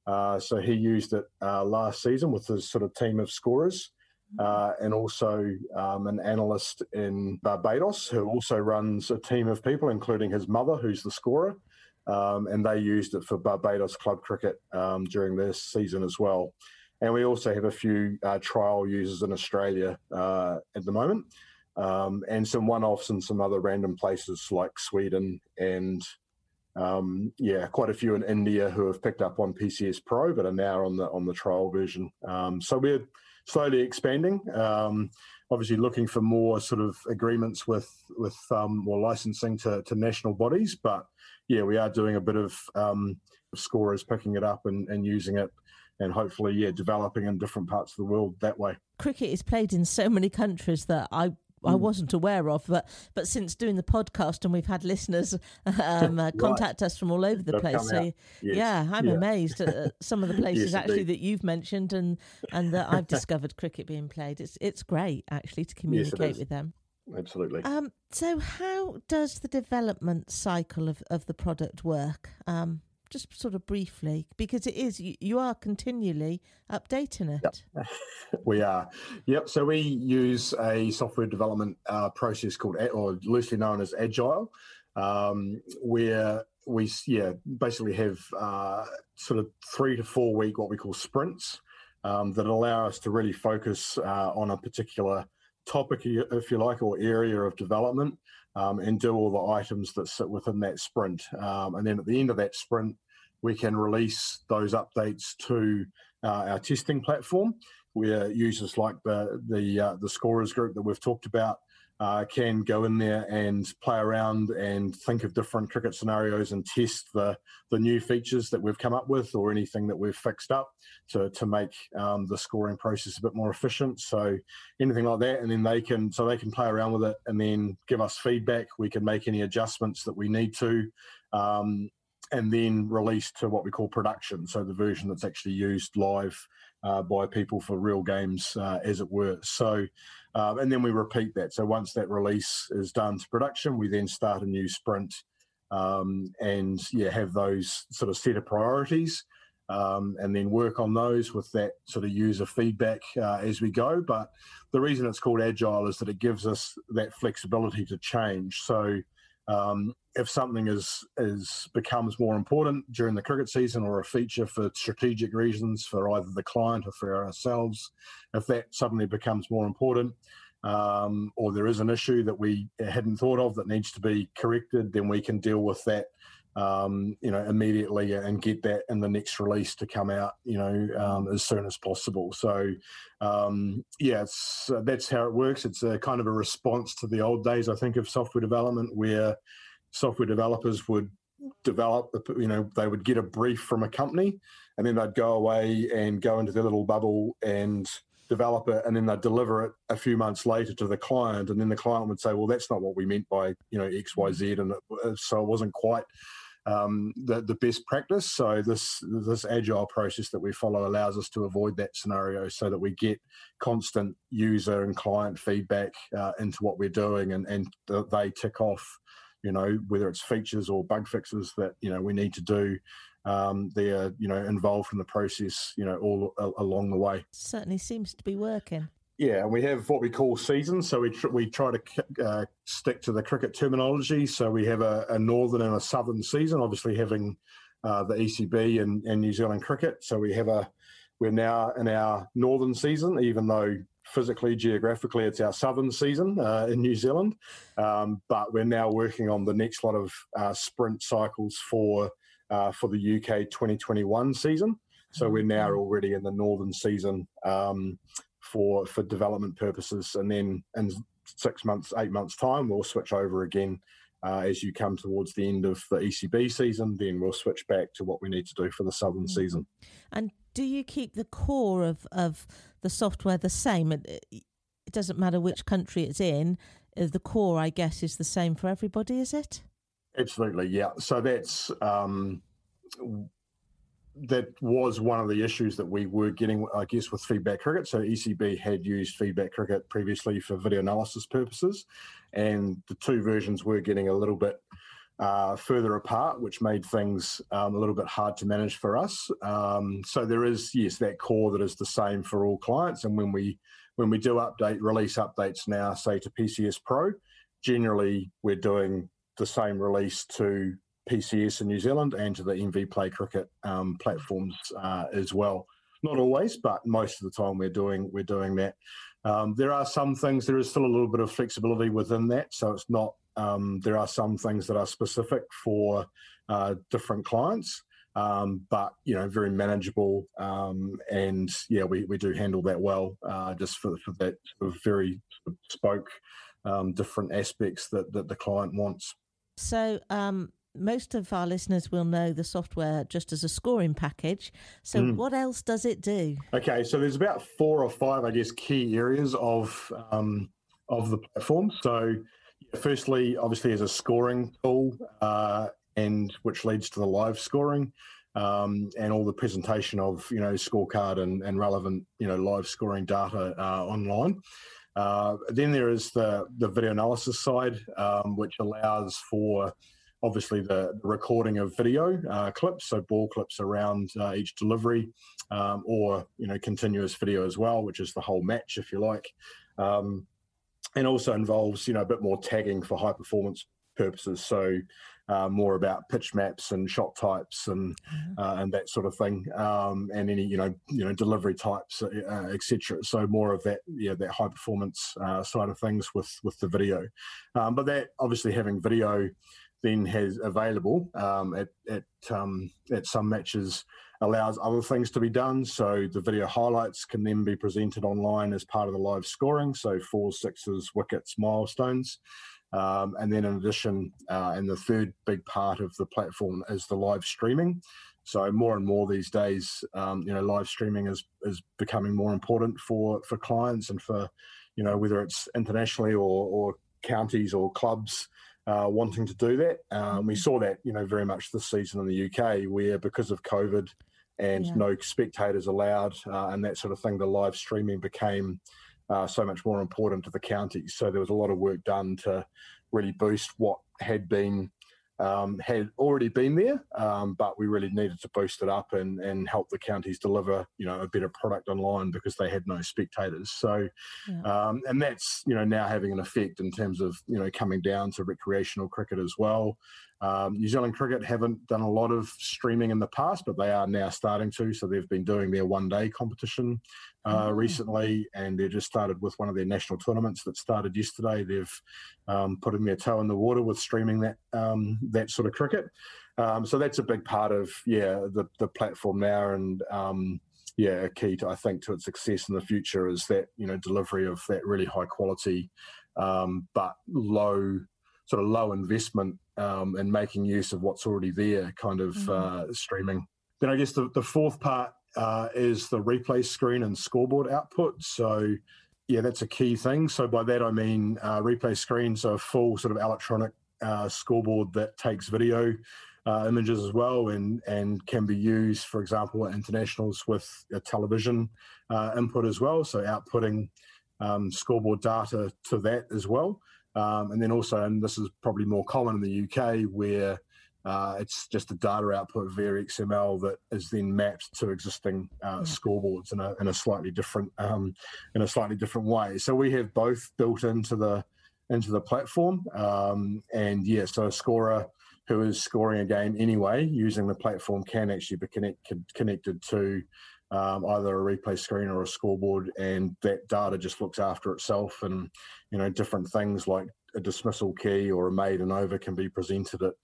Uh, so he used it uh, last season with his sort of team of scorers. Uh, and also um, an analyst in Barbados who also runs a team of people, including his mother, who's the scorer. Um, and they used it for Barbados club cricket um, during this season as well. And we also have a few uh, trial users in Australia uh, at the moment um, and some one-offs in some other random places like Sweden and um, yeah, quite a few in India who have picked up on PCS Pro but are now on the on the trial version. Um, so we're slowly expanding. Um, obviously, looking for more sort of agreements with with um, more licensing to, to national bodies, but yeah, we are doing a bit of um, scorers picking it up and, and using it and hopefully, yeah, developing in different parts of the world that way. Cricket is played in so many countries that I I mm. wasn't aware of, but but since doing the podcast and we've had listeners um, uh, contact right. us from all over the place. So yes. yeah, I'm yeah. amazed at some of the places yes, actually that you've mentioned and and that I've discovered cricket being played. It's it's great actually to communicate yes, with them. Absolutely. Um, so how does the development cycle of, of the product work? Um, just sort of briefly, because it is you, you are continually updating it. Yep. we are. Yep. So we use a software development uh, process called, or loosely known as Agile, um, where we yeah basically have uh, sort of three to four week what we call sprints um, that allow us to really focus uh, on a particular topic, if you like, or area of development um, and do all the items that sit within that sprint. Um, and then at the end of that sprint, we can release those updates to uh, our testing platform, where users like the the uh, the scorers group that we've talked about uh, can go in there and play around and think of different cricket scenarios and test the the new features that we've come up with or anything that we've fixed up to to make um, the scoring process a bit more efficient. So anything like that, and then they can so they can play around with it and then give us feedback. We can make any adjustments that we need to. Um, and then released to what we call production, so the version that's actually used live uh, by people for real games, uh, as it were. So, um, and then we repeat that. So once that release is done to production, we then start a new sprint, um, and yeah, have those sort of set of priorities. Um, and then work on those with that sort of user feedback uh, as we go. But the reason it's called agile is that it gives us that flexibility to change. So um, if something is is becomes more important during the cricket season or a feature for strategic reasons for either the client or for ourselves, if that suddenly becomes more important, um, or there is an issue that we hadn't thought of that needs to be corrected, then we can deal with that, um, you know, immediately and get that in the next release to come out, you know, um, as soon as possible. So, um, yeah, uh, that's how it works. It's a kind of a response to the old days, I think, of software development, where software developers would develop you know they would get a brief from a company and then they'd go away and go into their little bubble and develop it and then they'd deliver it a few months later to the client and then the client would say well that's not what we meant by you know xyz and it, so it wasn't quite um, the, the best practice so this this agile process that we follow allows us to avoid that scenario so that we get constant user and client feedback uh, into what we're doing and, and they tick off you know, whether it's features or bug fixes that, you know, we need to do. Um, they're, you know, involved in the process, you know, all a- along the way. Certainly seems to be working. Yeah, we have what we call seasons. So we, tr- we try to uh, stick to the cricket terminology. So we have a, a northern and a southern season, obviously having uh, the ECB and, and New Zealand cricket. So we have a, we're now in our northern season, even though physically, geographically, it's our southern season uh, in New Zealand. Um, but we're now working on the next lot of uh, sprint cycles for uh, for the UK 2021 season. So we're now already in the northern season um, for for development purposes, and then in six months, eight months time, we'll switch over again. Uh, as you come towards the end of the ECB season, then we'll switch back to what we need to do for the southern mm-hmm. season. And do you keep the core of, of the software the same? It, it doesn't matter which country it's in. Uh, the core, I guess, is the same for everybody, is it? Absolutely, yeah. So that's um, that was one of the issues that we were getting, I guess, with feedback cricket. So ECB had used feedback cricket previously for video analysis purposes, and the two versions were getting a little bit uh, further apart, which made things um, a little bit hard to manage for us. Um, so there is yes that core that is the same for all clients, and when we when we do update release updates now, say to PCS Pro, generally we're doing the same release to PCS in New Zealand and to the NV Play Cricket um, platforms uh, as well. Not always, but most of the time we're doing we're doing that. Um, there are some things. There is still a little bit of flexibility within that, so it's not um, there are some things that are specific for uh, different clients, um, but you know, very manageable. Um, and yeah, we, we do handle that well, uh, just for, for that sort of very spoke um, different aspects that, that the client wants. So, um, most of our listeners will know the software just as a scoring package. So, mm. what else does it do? Okay, so there's about four or five, I guess, key areas of um, of the platform. So, firstly, obviously, as a scoring tool, uh, and which leads to the live scoring. Um, and all the presentation of you know scorecard and, and relevant you know live scoring data uh, online. Uh, then there is the the video analysis side, um, which allows for obviously the, the recording of video uh, clips, so ball clips around uh, each delivery, um, or you know continuous video as well, which is the whole match if you like. Um, and also involves you know a bit more tagging for high performance purposes. So uh, more about pitch maps and shot types and mm-hmm. uh, and that sort of thing, um, and any you know you know delivery types, uh, etc. So more of that yeah that high performance uh, side of things with with the video, um, but that obviously having video then has available um, at at um, at some matches allows other things to be done. So the video highlights can then be presented online as part of the live scoring. So fours, sixes, wickets, milestones. Um, and then in addition, uh, and the third big part of the platform is the live streaming. So more and more these days, um, you know, live streaming is is becoming more important for for clients and for, you know, whether it's internationally or, or counties or clubs uh, wanting to do that. Um, we saw that, you know, very much this season in the UK, where because of COVID and Yeah. no spectators allowed uh, and that sort of thing, the live streaming became uh, so much more important to the counties. So there was a lot of work done to really boost what had been um, had already been there, um, but we really needed to boost it up and, and help the counties deliver, you know, a better product online because they had no spectators. So, Yeah. um, and that's you know now having an effect in terms of you know coming down to recreational cricket as well. Um, New Zealand cricket haven't done a lot of streaming in the past, but they are now starting to. So they've been doing their one-day competition uh, Oh. recently, and they just started with one of their national tournaments that started yesterday. They've um, put in their toe in the water with streaming that um, that sort of cricket. Um, so that's a big part of yeah the the platform now, and um, yeah, a key to I think to its success in the future is that you know delivery of that really high quality, um, but low sort of low investment um, and making use of what's already there, kind of Mhm. uh, streaming. Then I guess the, the fourth part uh, is the replay screen and scoreboard output. So yeah, that's a key thing. So by that I mean uh, replay screens are a full sort of electronic uh, scoreboard that takes video uh, images as well and and can be used, for example, at internationals with a television uh, input as well. So outputting um, scoreboard data to that as well. Um, and then also, and this is probably more common in the UK, where uh, it's just a data output via XML that is then mapped to existing uh, scoreboards in a, in a slightly different um, in a slightly different way. So we have both built into the into the platform, um, and yeah, so a scorer who is scoring a game anyway using the platform can actually be connect, connected to um, either a replay screen or a scoreboard, and that data just looks after itself. And you know, different things like a dismissal key or a maiden over can be presented at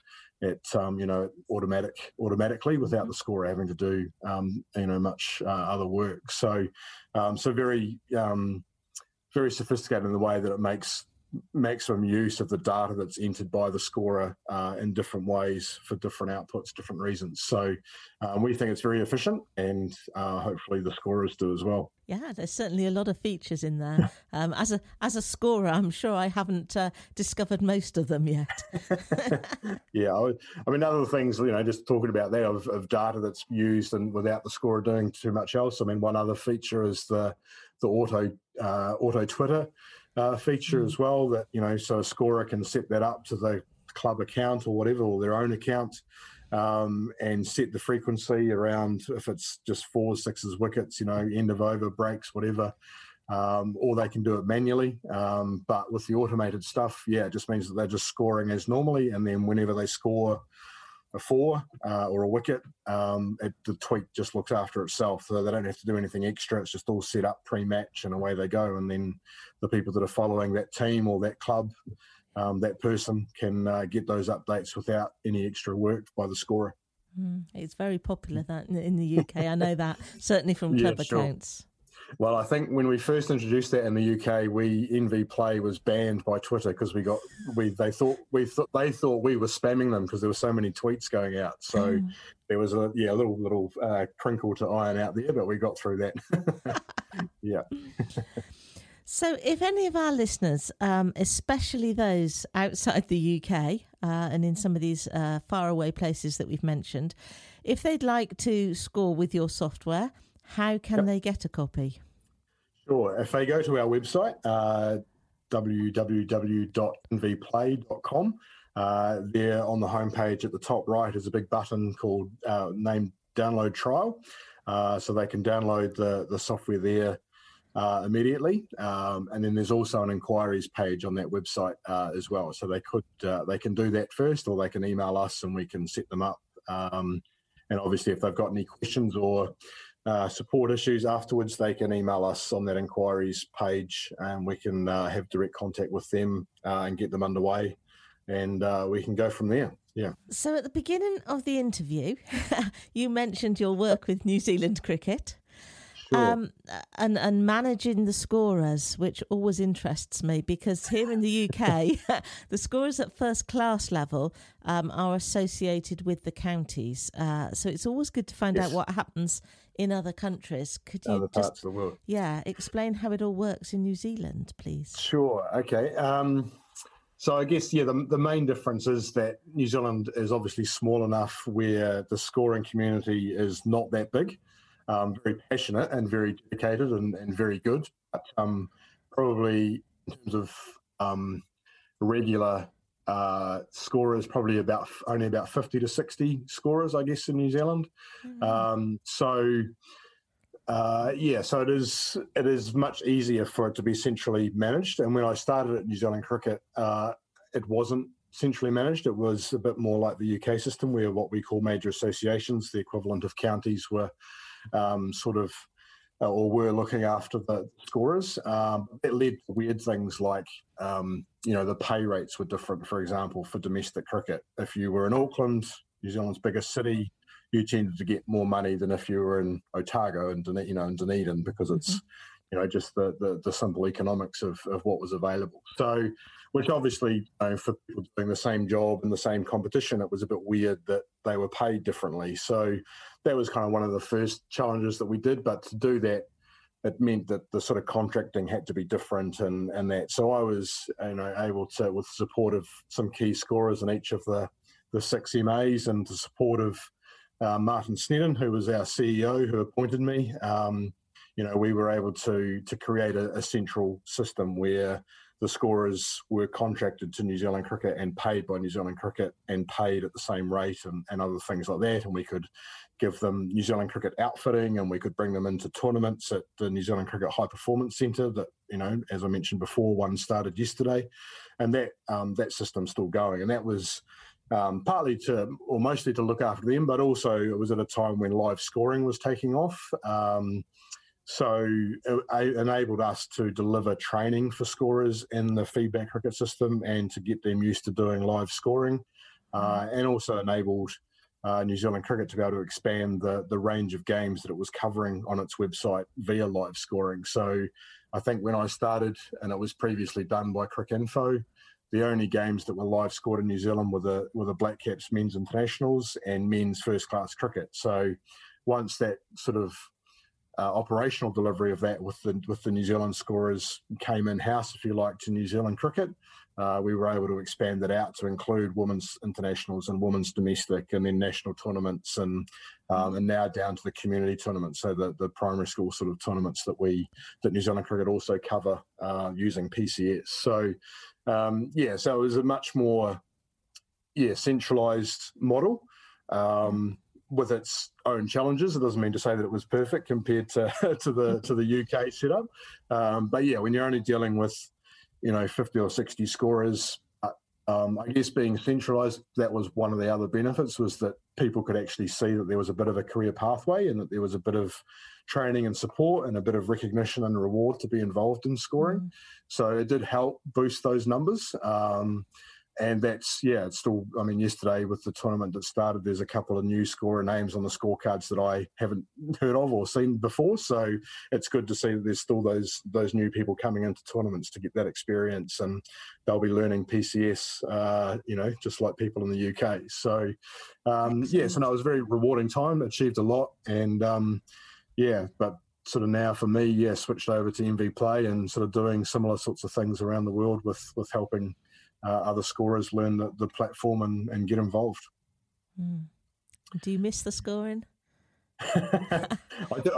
at um, you know automatic automatically without the scorer having to do um, you know much uh, other work. So um, so very um, very sophisticated in the way that it makes maximum use of the data that's entered by the scorer uh, in different ways for different outputs, different reasons. So um, we think it's very efficient, and uh, hopefully the scorers do as well. Yeah, there's certainly a lot of features in there. Um, as a as a scorer, I'm sure I haven't uh, discovered most of them yet. yeah, I, I mean, other things, you know, just talking about that of, of data that's used and without the scorer doing too much else. I mean, one other feature is the the auto uh, auto Twitter uh, feature as well. That you know, so a scorer can set that up to the club account or whatever, or their own account, um, and set the frequency around if it's just fours, sixes, wickets, you know, end of over, breaks, whatever. Um, or they can do it manually. Um, but with the automated stuff, yeah, it just means that they're just scoring as normally, and then whenever they score a four uh, or a wicket, um, it, the tweet just looks after itself, so they don't have to do anything extra. It's just all set up pre-match, and away they go. And then the people that are following that team or that club, um, that person can uh, get those updates without any extra work by the scorer. Mm, it's very popular that in- the UK. I know that certainly from Yeah, club sure. accounts. Well, I think when we first introduced that in the UK, we NV Play was banned by Twitter because we got we they thought we thought they thought we were spamming them because there were so many tweets going out. So Mm. there was a yeah a little little uh, crinkle to iron out there, but we got through that. yeah. So, if any of our listeners, um, especially those outside the UK uh, and in some of these uh, faraway places that we've mentioned, if they'd like to score with your software, how can Yep. they get a copy? Sure. If they go to our website, uh, www.nvplay.com, uh, there on the homepage at the top right is a big button called uh, named Download Trial. Uh, so they can download the, the software there uh, immediately. Um, and then there's also an inquiries page on that website uh, as well. So they could uh, they can do that first, or they can email us and we can set them up. Um, and obviously, if they've got any questions or uh, support issues afterwards, they can email us on that inquiries page, and we can uh, have direct contact with them uh, and get them underway, and uh, we can go from there. Yeah. So, at the beginning of the interview, you mentioned your work with New Zealand cricket. Sure. Um, and and managing the scorers, which always interests me because here in the UK, the scorers at first class level um, are associated with the counties. Uh, so it's always good to find Yes. out what happens in other countries. Could you Other just of the world. yeah explain how it all works in New Zealand, please? Sure. Okay. Um, so I guess yeah, the, the main difference is that New Zealand is obviously small enough where the scoring community is not that big. Um, very passionate and very dedicated and, and very good, but um, probably in terms of um, regular uh, scorers, probably about only about fifty to sixty scorers, I guess, in New Zealand. Mm-hmm. so uh, yeah, so it is it is much easier for it to be centrally managed. And when I started at New Zealand Cricket, uh, it wasn't centrally managed. It was a bit more like the UK system, where what we call major associations, the equivalent of counties, were um, sort of uh, or were looking after the scorers. Um, it led to weird things like, um, you know, the pay rates were different. For example, for domestic cricket, if you were in Auckland, New Zealand's biggest city, you tended to get more money than if you were in Otago and you know in Dunedin because it's mm-hmm. you know just the, the, the simple economics of, of what was available. So, which obviously you know, for people doing the same job in the same competition, it was a bit weird that they were paid differently. So that was kind of one of the first challenges that we did. But to do that, it meant that the sort of contracting had to be different and and that. So I was you know able to with the support of some key scorers in each of the the six MAs and the support of uh, Martin Snedden, who was our CEO, who appointed me. Um, you know, we were able to to create a, a, central system where the scorers were contracted to New Zealand Cricket and paid by New Zealand Cricket and paid at the same rate and, and other things like that. And we could give them New Zealand Cricket outfitting and we could bring them into tournaments at the New Zealand Cricket High Performance Centre that, you know, as I mentioned before, one started yesterday. And that um, that system's still going. And that was um, partly to, or mostly to look after them, but also it was at a time when live scoring was taking off. Um, so it enabled us to deliver training for scorers in the feedback cricket system and to get them used to doing live scoring, uh, mm. and also enabled uh, New Zealand Cricket to be able to expand the the range of games that it was covering on its website via live scoring. So I think when I started, and it was previously done by Cricinfo, the only games that were live scored in New Zealand were the were the Black Caps men's internationals and men's first class cricket. So once that sort of uh, operational delivery of that with the with the New Zealand scorers came in house, if you like, to New Zealand cricket. Uh, we were able to expand that out to include women's internationals and women's domestic and then national tournaments and um, and now down to the community tournaments, so the, the primary school sort of tournaments that we that New Zealand cricket also cover uh, using PCS. So um, yeah, so it was a much more yeah centralized model um, with its own challenges. It doesn't mean to say that it was perfect compared to to the to the UK setup, um, but yeah, when you're only dealing with you know 50 or 60 scorers. Uh, um, I guess being centralised, that was one of the other benefits was that people could actually see that there was a bit of a career pathway and that there was a bit of training and support and a bit of recognition and reward to be involved in scoring. Mm. So it did help boost those numbers. Um, and that's yeah, it's still. I mean, yesterday with the tournament that started, there's a couple of new scorer names on the scorecards that I haven't heard of or seen before. So it's good to see that there's still those those new people coming into tournaments to get that experience, and they'll be learning PCS, uh, you know, just like people in the UK. So um, yeah, so no, it was a very rewarding time. Achieved a lot, and um, yeah, but sort of now for me, yeah, switched over to NV Play and sort of doing similar sorts of things around the world with with helping uh, other scorers learn the, the platform and, and, get involved. Mm. Do you miss the scoring? I,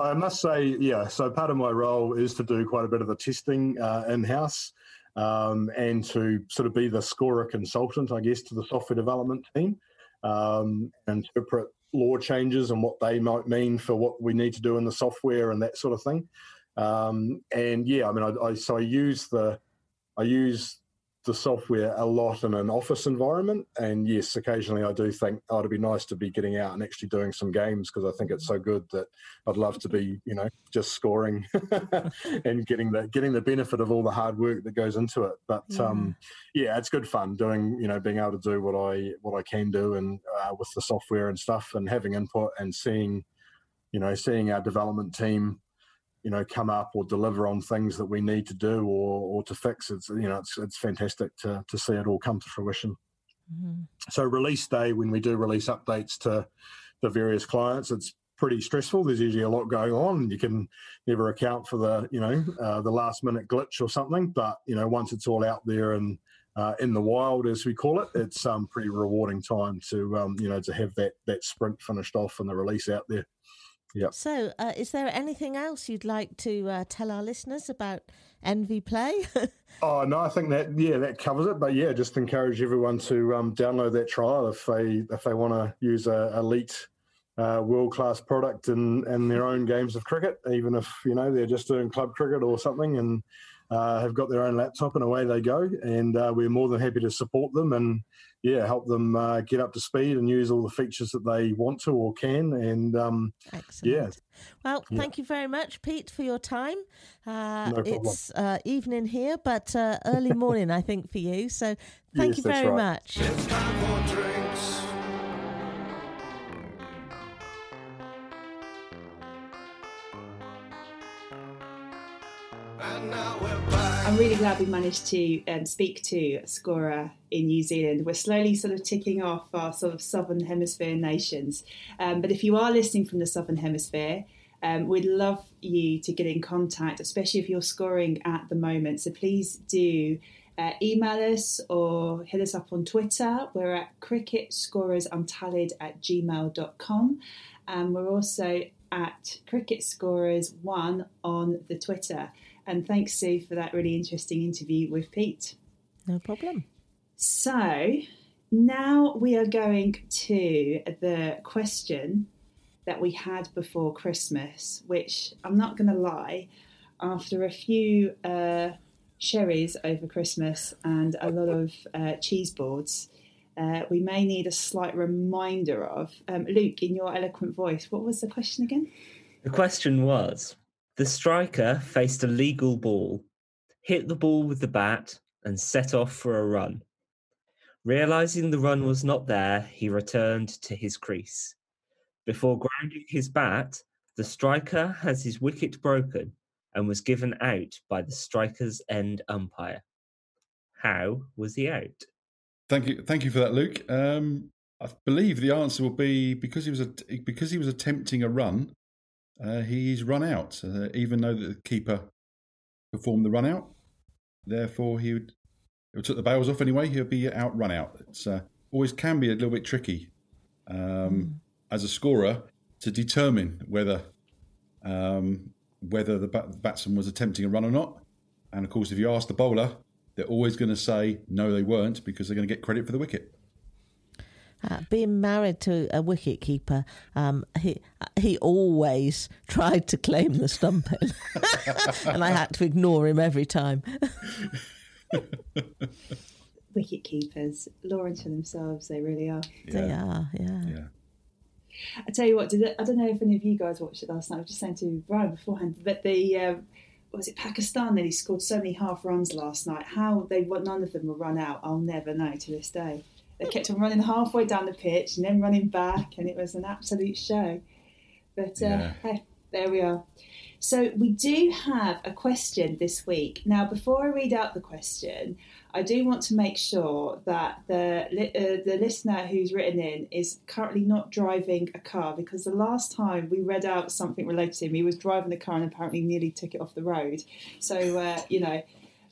I, must say, yeah. So part of my role is to do quite a bit of the testing uh, in house. Um, and to sort of be the scorer consultant, I guess, to the software development team, um, interpret law changes and what they might mean for what we need to do in the software and that sort of thing. Um, and yeah, I mean, I, I, so I use the I use the software a lot in an office environment. And yes, occasionally I do think, oh, it'd be nice to be getting out and actually doing some games because I think it's so good that I'd love to be, you know, just scoring and getting the getting the benefit of all the hard work that goes into it. But yeah. um, yeah, it's good fun doing, you know, being able to do what I what I can do and uh, with the software and stuff and having input and seeing, you know, seeing our development team you know come up or deliver on things that we need to do or or to fix it's you know it's it's fantastic to to see it all come to fruition mm-hmm. so release day when we do release updates to the various clients it's pretty stressful there's usually a lot going on you can never account for the you know uh, the last minute glitch or something but you know once it's all out there and uh, in the wild, as we call it, it's um, pretty rewarding time to um, you know to have that that sprint finished off and the release out there. Yeah. So, uh, is there anything else you'd like to uh, tell our listeners about NV Play? oh no, I think that yeah that covers it. But yeah, just encourage everyone to um, download that trial if they if they want to use a elite. Uh, world class product in, in their own games of cricket, even if you know they're just doing club cricket or something, and uh, have got their own laptop and away they go. And uh, we're more than happy to support them and yeah, help them uh, get up to speed and use all the features that they want to or can. And um, Excellent. yeah. Well, yeah. thank you very much, Pete, for your time. Uh, no it's uh, evening here, but uh, early morning, I think, for you. So thank yes, you very right. much. I'm really glad we managed to um, speak to a scorer in New Zealand. We're slowly sort of ticking off our sort of Southern Hemisphere nations. Um, but if you are listening from the Southern Hemisphere, um, we'd love you to get in contact, especially if you're scoring at the moment. So please do uh, email us or hit us up on Twitter. We're at cricketscorersuntallied at gmail.com. And we're also at cricketscorers1 on the Twitter. And thanks, Sue, for that really interesting interview with Pete. No problem. So now we are going to the question that we had before Christmas, which I'm not going to lie, after a few uh, sherries over Christmas and a lot of uh, cheese boards, uh, we may need a slight reminder of. Um, Luke, in your eloquent voice, what was the question again? The question was the striker faced a legal ball, hit the ball with the bat, and set off for a run. Realizing the run was not there, he returned to his crease. Before grounding his bat, the striker has his wicket broken and was given out by the striker's end umpire. How was he out? Thank you, thank you for that, Luke. Um, I believe the answer will be because he was a, because he was attempting a run uh, he's run out, uh, even though the keeper performed the run out. Therefore, he would, he took the bails off anyway. He'll be out, run out. It's uh, always can be a little bit tricky um, mm. as a scorer to determine whether um, whether the, bat- the batsman was attempting a run or not. And of course, if you ask the bowler, they're always going to say no, they weren't because they're going to get credit for the wicket. Uh, being married to a wicket keeper, um, he he always tried to claim the stumping, and I had to ignore him every time. wicket keepers, Lawrence for themselves, they really are. Yeah. They are, yeah. yeah. I tell you what, did it, I don't know if any of you guys watched it last night. I was just saying to Brian beforehand, but the um, was it Pakistan that he scored so many half runs last night? How they none of them were run out, I'll never know to this day. They kept on running halfway down the pitch and then running back, and it was an absolute show. But uh, yeah. hey, there we are. So we do have a question this week. Now, before I read out the question, I do want to make sure that the uh, the listener who's written in is currently not driving a car because the last time we read out something related to him, he was driving the car and apparently nearly took it off the road. So uh, you know,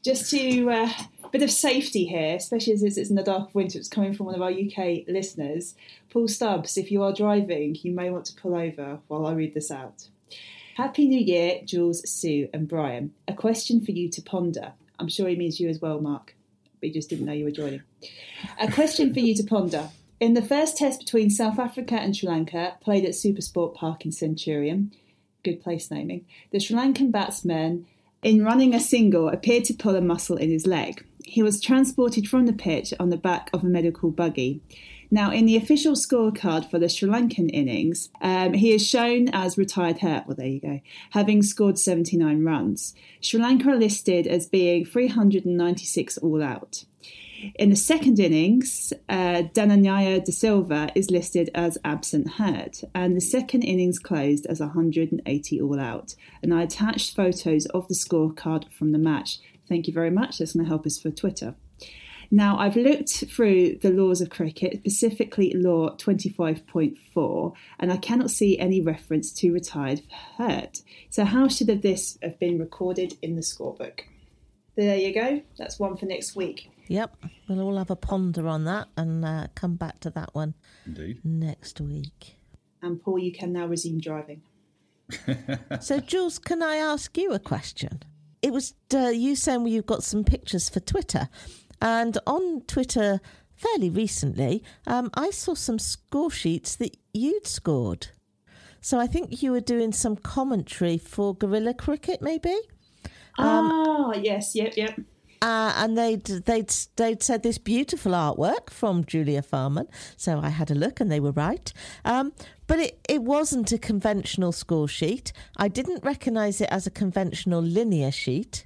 just to uh, bit of safety here, especially as it's in the dark of winter. It's coming from one of our UK listeners. Paul Stubbs, if you are driving, you may want to pull over while I read this out. Happy New Year, Jules, Sue, and Brian. A question for you to ponder. I'm sure he means you as well, Mark. But just didn't know you were joining. A question for you to ponder. In the first test between South Africa and Sri Lanka, played at Supersport Park in Centurion, good place naming, the Sri Lankan batsman in running a single, appeared to pull a muscle in his leg. He was transported from the pitch on the back of a medical buggy. Now, in the official scorecard for the Sri Lankan innings, um, he is shown as retired hurt. Well, there you go, having scored 79 runs. Sri Lanka are listed as being 396 all out. In the second innings, uh, Dhananjaya de Silva is listed as absent hurt, and the second innings closed as 180 all out. And I attached photos of the scorecard from the match. Thank you very much. That's going to help us for Twitter. Now, I've looked through the laws of cricket, specifically Law 25.4, and I cannot see any reference to retired hurt. So, how should this have been recorded in the scorebook? There you go. That's one for next week. Yep, we'll all have a ponder on that and uh, come back to that one Indeed. next week. And Paul, you can now resume driving. So, Jules, can I ask you a question? It was uh, you saying you've got some pictures for Twitter, and on Twitter fairly recently, um, I saw some score sheets that you'd scored. So I think you were doing some commentary for Guerilla Cricket, maybe. ah, yes, yep, yep. Uh, and they'd, they'd, they'd said this beautiful artwork from Julia Farman. So I had a look and they were right. Um, but it, it wasn't a conventional score sheet. I didn't recognise it as a conventional linear sheet.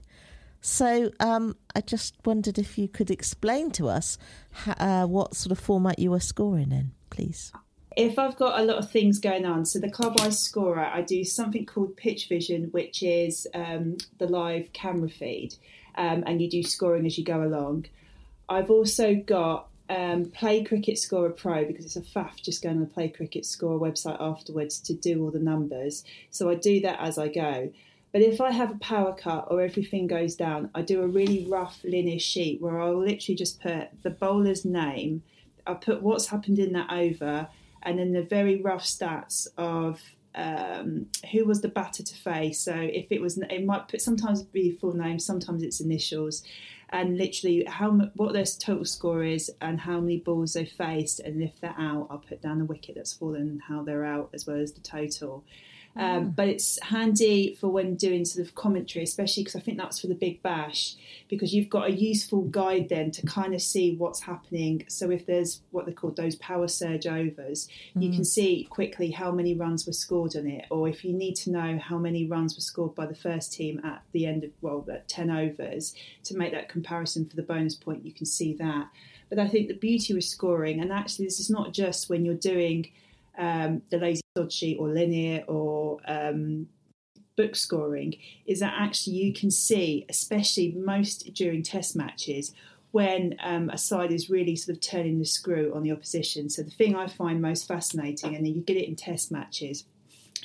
So um, I just wondered if you could explain to us uh, what sort of format you were scoring in, please. If I've got a lot of things going on, so the club I score at, I do something called PitchVision, which is um, the live camera feed, um, and you do scoring as you go along. I've also got um, Play Cricket Scorer Pro because it's a faff just going on the Play Cricket Scorer website afterwards to do all the numbers. So I do that as I go. But if I have a power cut or everything goes down, I do a really rough linear sheet where I'll literally just put the bowler's name, I'll put what's happened in that over, and then the very rough stats of um, who was the batter to face. So if it was, it might put sometimes be full name, sometimes it's initials, and literally how what their total score is and how many balls they faced. And if they're out, I'll put down the wicket that's fallen how they're out as well as the total. Um, but it's handy for when doing sort of commentary, especially because I think that's for the Big Bash, because you've got a useful guide then to kind of see what's happening. So if there's what they call those power surge overs, you can see quickly how many runs were scored on it, or if you need to know how many runs were scored by the first team at the end of well, at ten overs to make that comparison for the bonus point, you can see that. But I think the beauty with scoring, and actually this is not just when you're doing um, the lazy dot sheet or linear or um, book scoring is that actually you can see, especially most during test matches, when um, a side is really sort of turning the screw on the opposition. So the thing I find most fascinating, and you get it in test matches,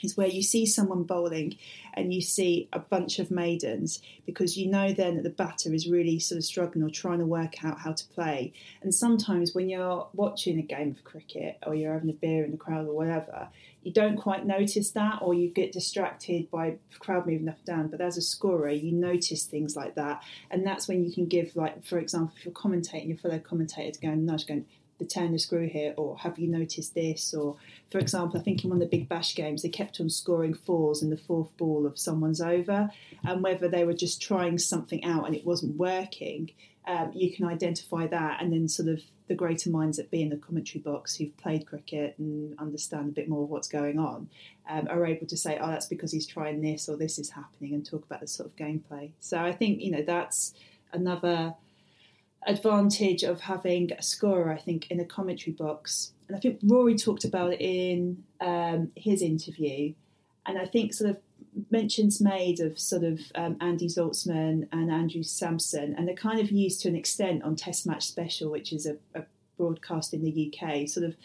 is where you see someone bowling and you see a bunch of maidens because you know then that the batter is really sort of struggling or trying to work out how to play. And sometimes when you're watching a game of cricket or you're having a beer in the crowd or whatever, you don't quite notice that or you get distracted by crowd moving up and down. But as a scorer, you notice things like that. And that's when you can give, like, for example, if you're commentating, your fellow commentators going, nudge, going, the turn the screw here, or have you noticed this? Or, for example, I think in one of the big bash games, they kept on scoring fours in the fourth ball of someone's over, and whether they were just trying something out and it wasn't working, um, you can identify that, and then sort of the greater minds that be in the commentary box who've played cricket and understand a bit more of what's going on um, are able to say, oh, that's because he's trying this or this is happening, and talk about the sort of gameplay. So I think you know that's another advantage of having a scorer, I think, in a commentary box. And I think Rory talked about it in um, his interview. And I think sort of mentions made of sort of um, Andy Zaltzman and Andrew Samson, and they're kind of used to an extent on Test Match Special, which is a, a broadcast in the UK, sort of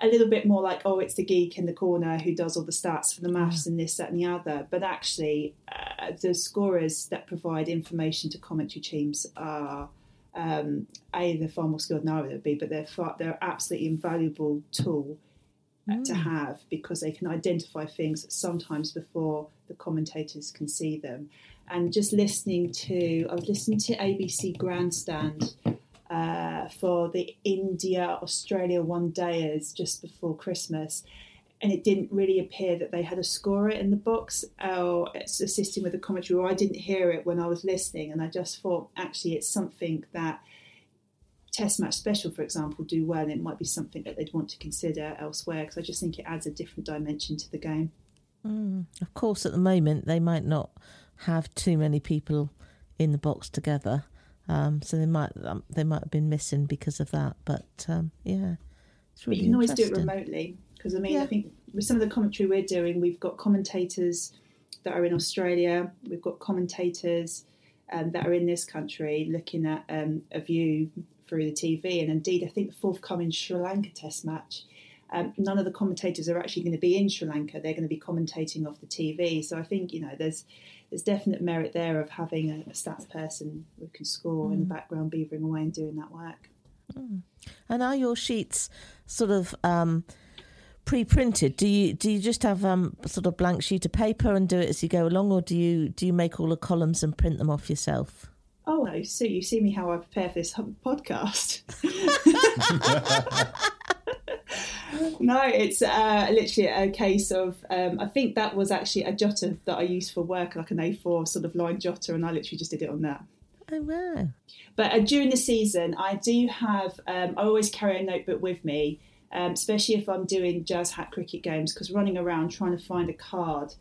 a little bit more like, oh, it's the geek in the corner who does all the stats for the maths and this, that, and the other. But actually, uh, the scorers that provide information to commentary teams are um, a they're far more skilled than I would be, but they're far, they're absolutely invaluable tool uh, to have because they can identify things sometimes before the commentators can see them. And just listening to, I was listening to ABC Grandstand uh, for the India Australia one dayers just before Christmas. And it didn't really appear that they had a scorer in the box or assisting with the commentary, or I didn't hear it when I was listening. And I just thought, actually, it's something that Test Match Special, for example, do well. And it might be something that they'd want to consider elsewhere because I just think it adds a different dimension to the game. Of course, at the moment, they might not have too many people in the box together. Um, so they might um, they might have been missing because of that. But um, yeah, it's But you can always do it remotely because I mean, I think with some of the commentary we're doing, we've got commentators that are in Australia, we've got commentators um, that are in this country looking at um, a view through the TV, and indeed, I think the forthcoming Sri Lanka Test match. Um, none of the commentators are actually going to be in Sri Lanka. They're going to be commentating off the TV. So I think you know there's there's definite merit there of having a, a stats person who can score in the background, beavering away and doing that work. And are your sheets sort of um, pre-printed? Do you do you just have um, sort of blank sheet of paper and do it as you go along, or do you do you make all the columns and print them off yourself? Oh no, so you see me how I prepare for this podcast. no, it's uh, literally a case of. Um, I think that was actually a jotter that I used for work, like an A4 sort of line jotter, and I literally just did it on that. Oh wow! But uh, during the season, I do have. Um, I always carry a notebook with me, um, especially if I'm doing jazz hat cricket games, because running around trying to find a card,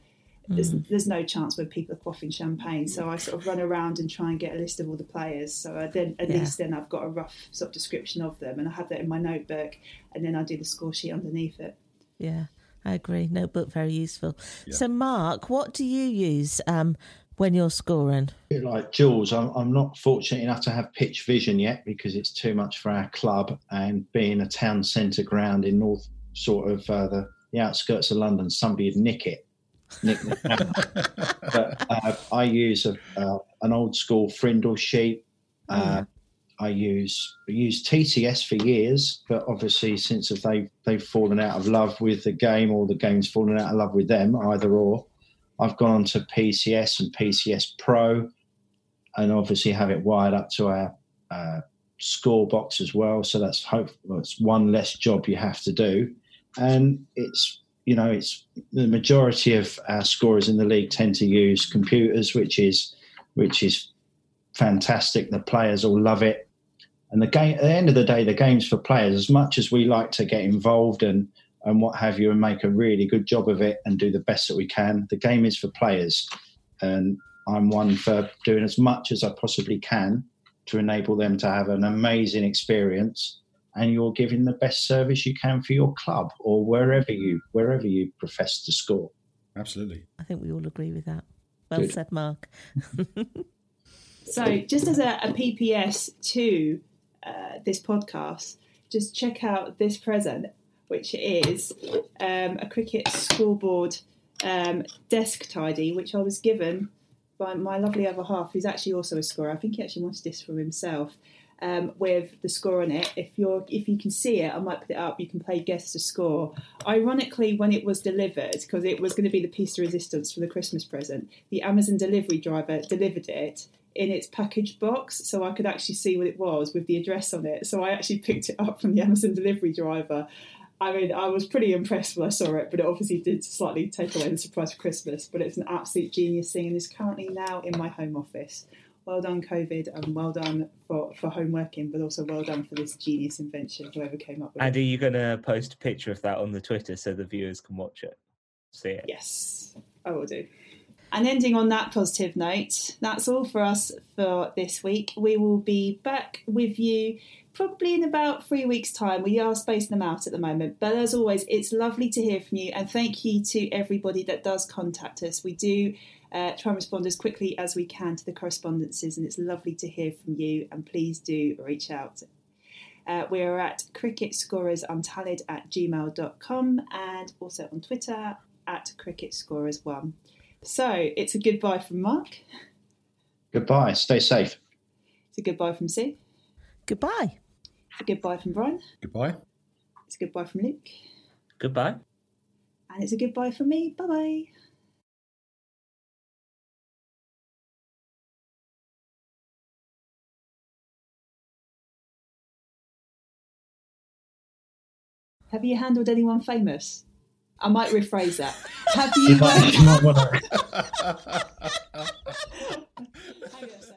there's, there's no chance when people are quaffing champagne. So I sort of run around and try and get a list of all the players. So I then at Yeah. least then I've got a rough sort of description of them, and I have that in my notebook, and then I do the score sheet underneath it. Yeah, I agree. Notebook very useful. So, Mark, what do you use um, when you're scoring? bit like Jules, I'm, I'm not fortunate enough to have PitchVision yet because it's too much for our club. And being a town centre ground in north, sort of uh, the, the outskirts of London, somebody would nick it. Nick the but uh, I use a, uh, an old school Frindall sheet. Uh, I use I used TTS for years, but obviously since they've they've fallen out of love with the game, or the game's fallen out of love with them, either or. I've gone on to PCS and PCS Pro, and obviously have it wired up to our uh, score box as well. So that's hope well, it's one less job you have to do, and it's you know it's the majority of our scorers in the league tend to use computers, which is which is fantastic. The players all love it, and the game at the end of the day, the game's for players. As much as we like to get involved and and what have you, and make a really good job of it and do the best that we can, the game is for players, and I'm one for doing as much as I possibly can to enable them to have an amazing experience. And you're giving the best service you can for your club or wherever you wherever you profess to score. Absolutely. I think we all agree with that. Well Good. said, Mark. So, just as a, a PPS to uh, this podcast, just check out this present, which is um, a cricket scoreboard um, desk tidy, which I was given by my lovely other half, who's actually also a scorer. I think he actually wanted this for himself. Um, with the score on it, if you're if you can see it, I might put it up. You can play guess the score. Ironically, when it was delivered, because it was going to be the piece of resistance for the Christmas present, the Amazon delivery driver delivered it in its package box so I could actually see what it was with the address on it. So I actually picked it up from the Amazon delivery driver. I mean, I was pretty impressed when I saw it, but it obviously did slightly take away the surprise for Christmas. But it's an absolute genius thing and is currently now in my home office. Well done, COVID, and well done for, for home working, but also well done for this genius invention, whoever came up with And it. are you going to post a picture of that on the Twitter so the viewers can watch it? See it? Yes, I will do. And ending on that positive note, that's all for us for this week. We will be back with you probably in about three weeks' time. We are spacing them out at the moment. But as always, it's lovely to hear from you. And thank you to everybody that does contact us. We do uh, try and respond as quickly as we can to the correspondences. And it's lovely to hear from you. And please do reach out. Uh, we are at cricketscorersuntallied at gmail.com and also on Twitter at cricketscorers1. So it's a goodbye from Mark. Goodbye. Stay safe. It's a goodbye from Sue. Goodbye. It's a goodbye from Brian. Goodbye. It's a goodbye from Luke. Goodbye. And it's a goodbye from me. Bye bye. Have you handled anyone famous? I might rephrase that. Have you? You might, you might want to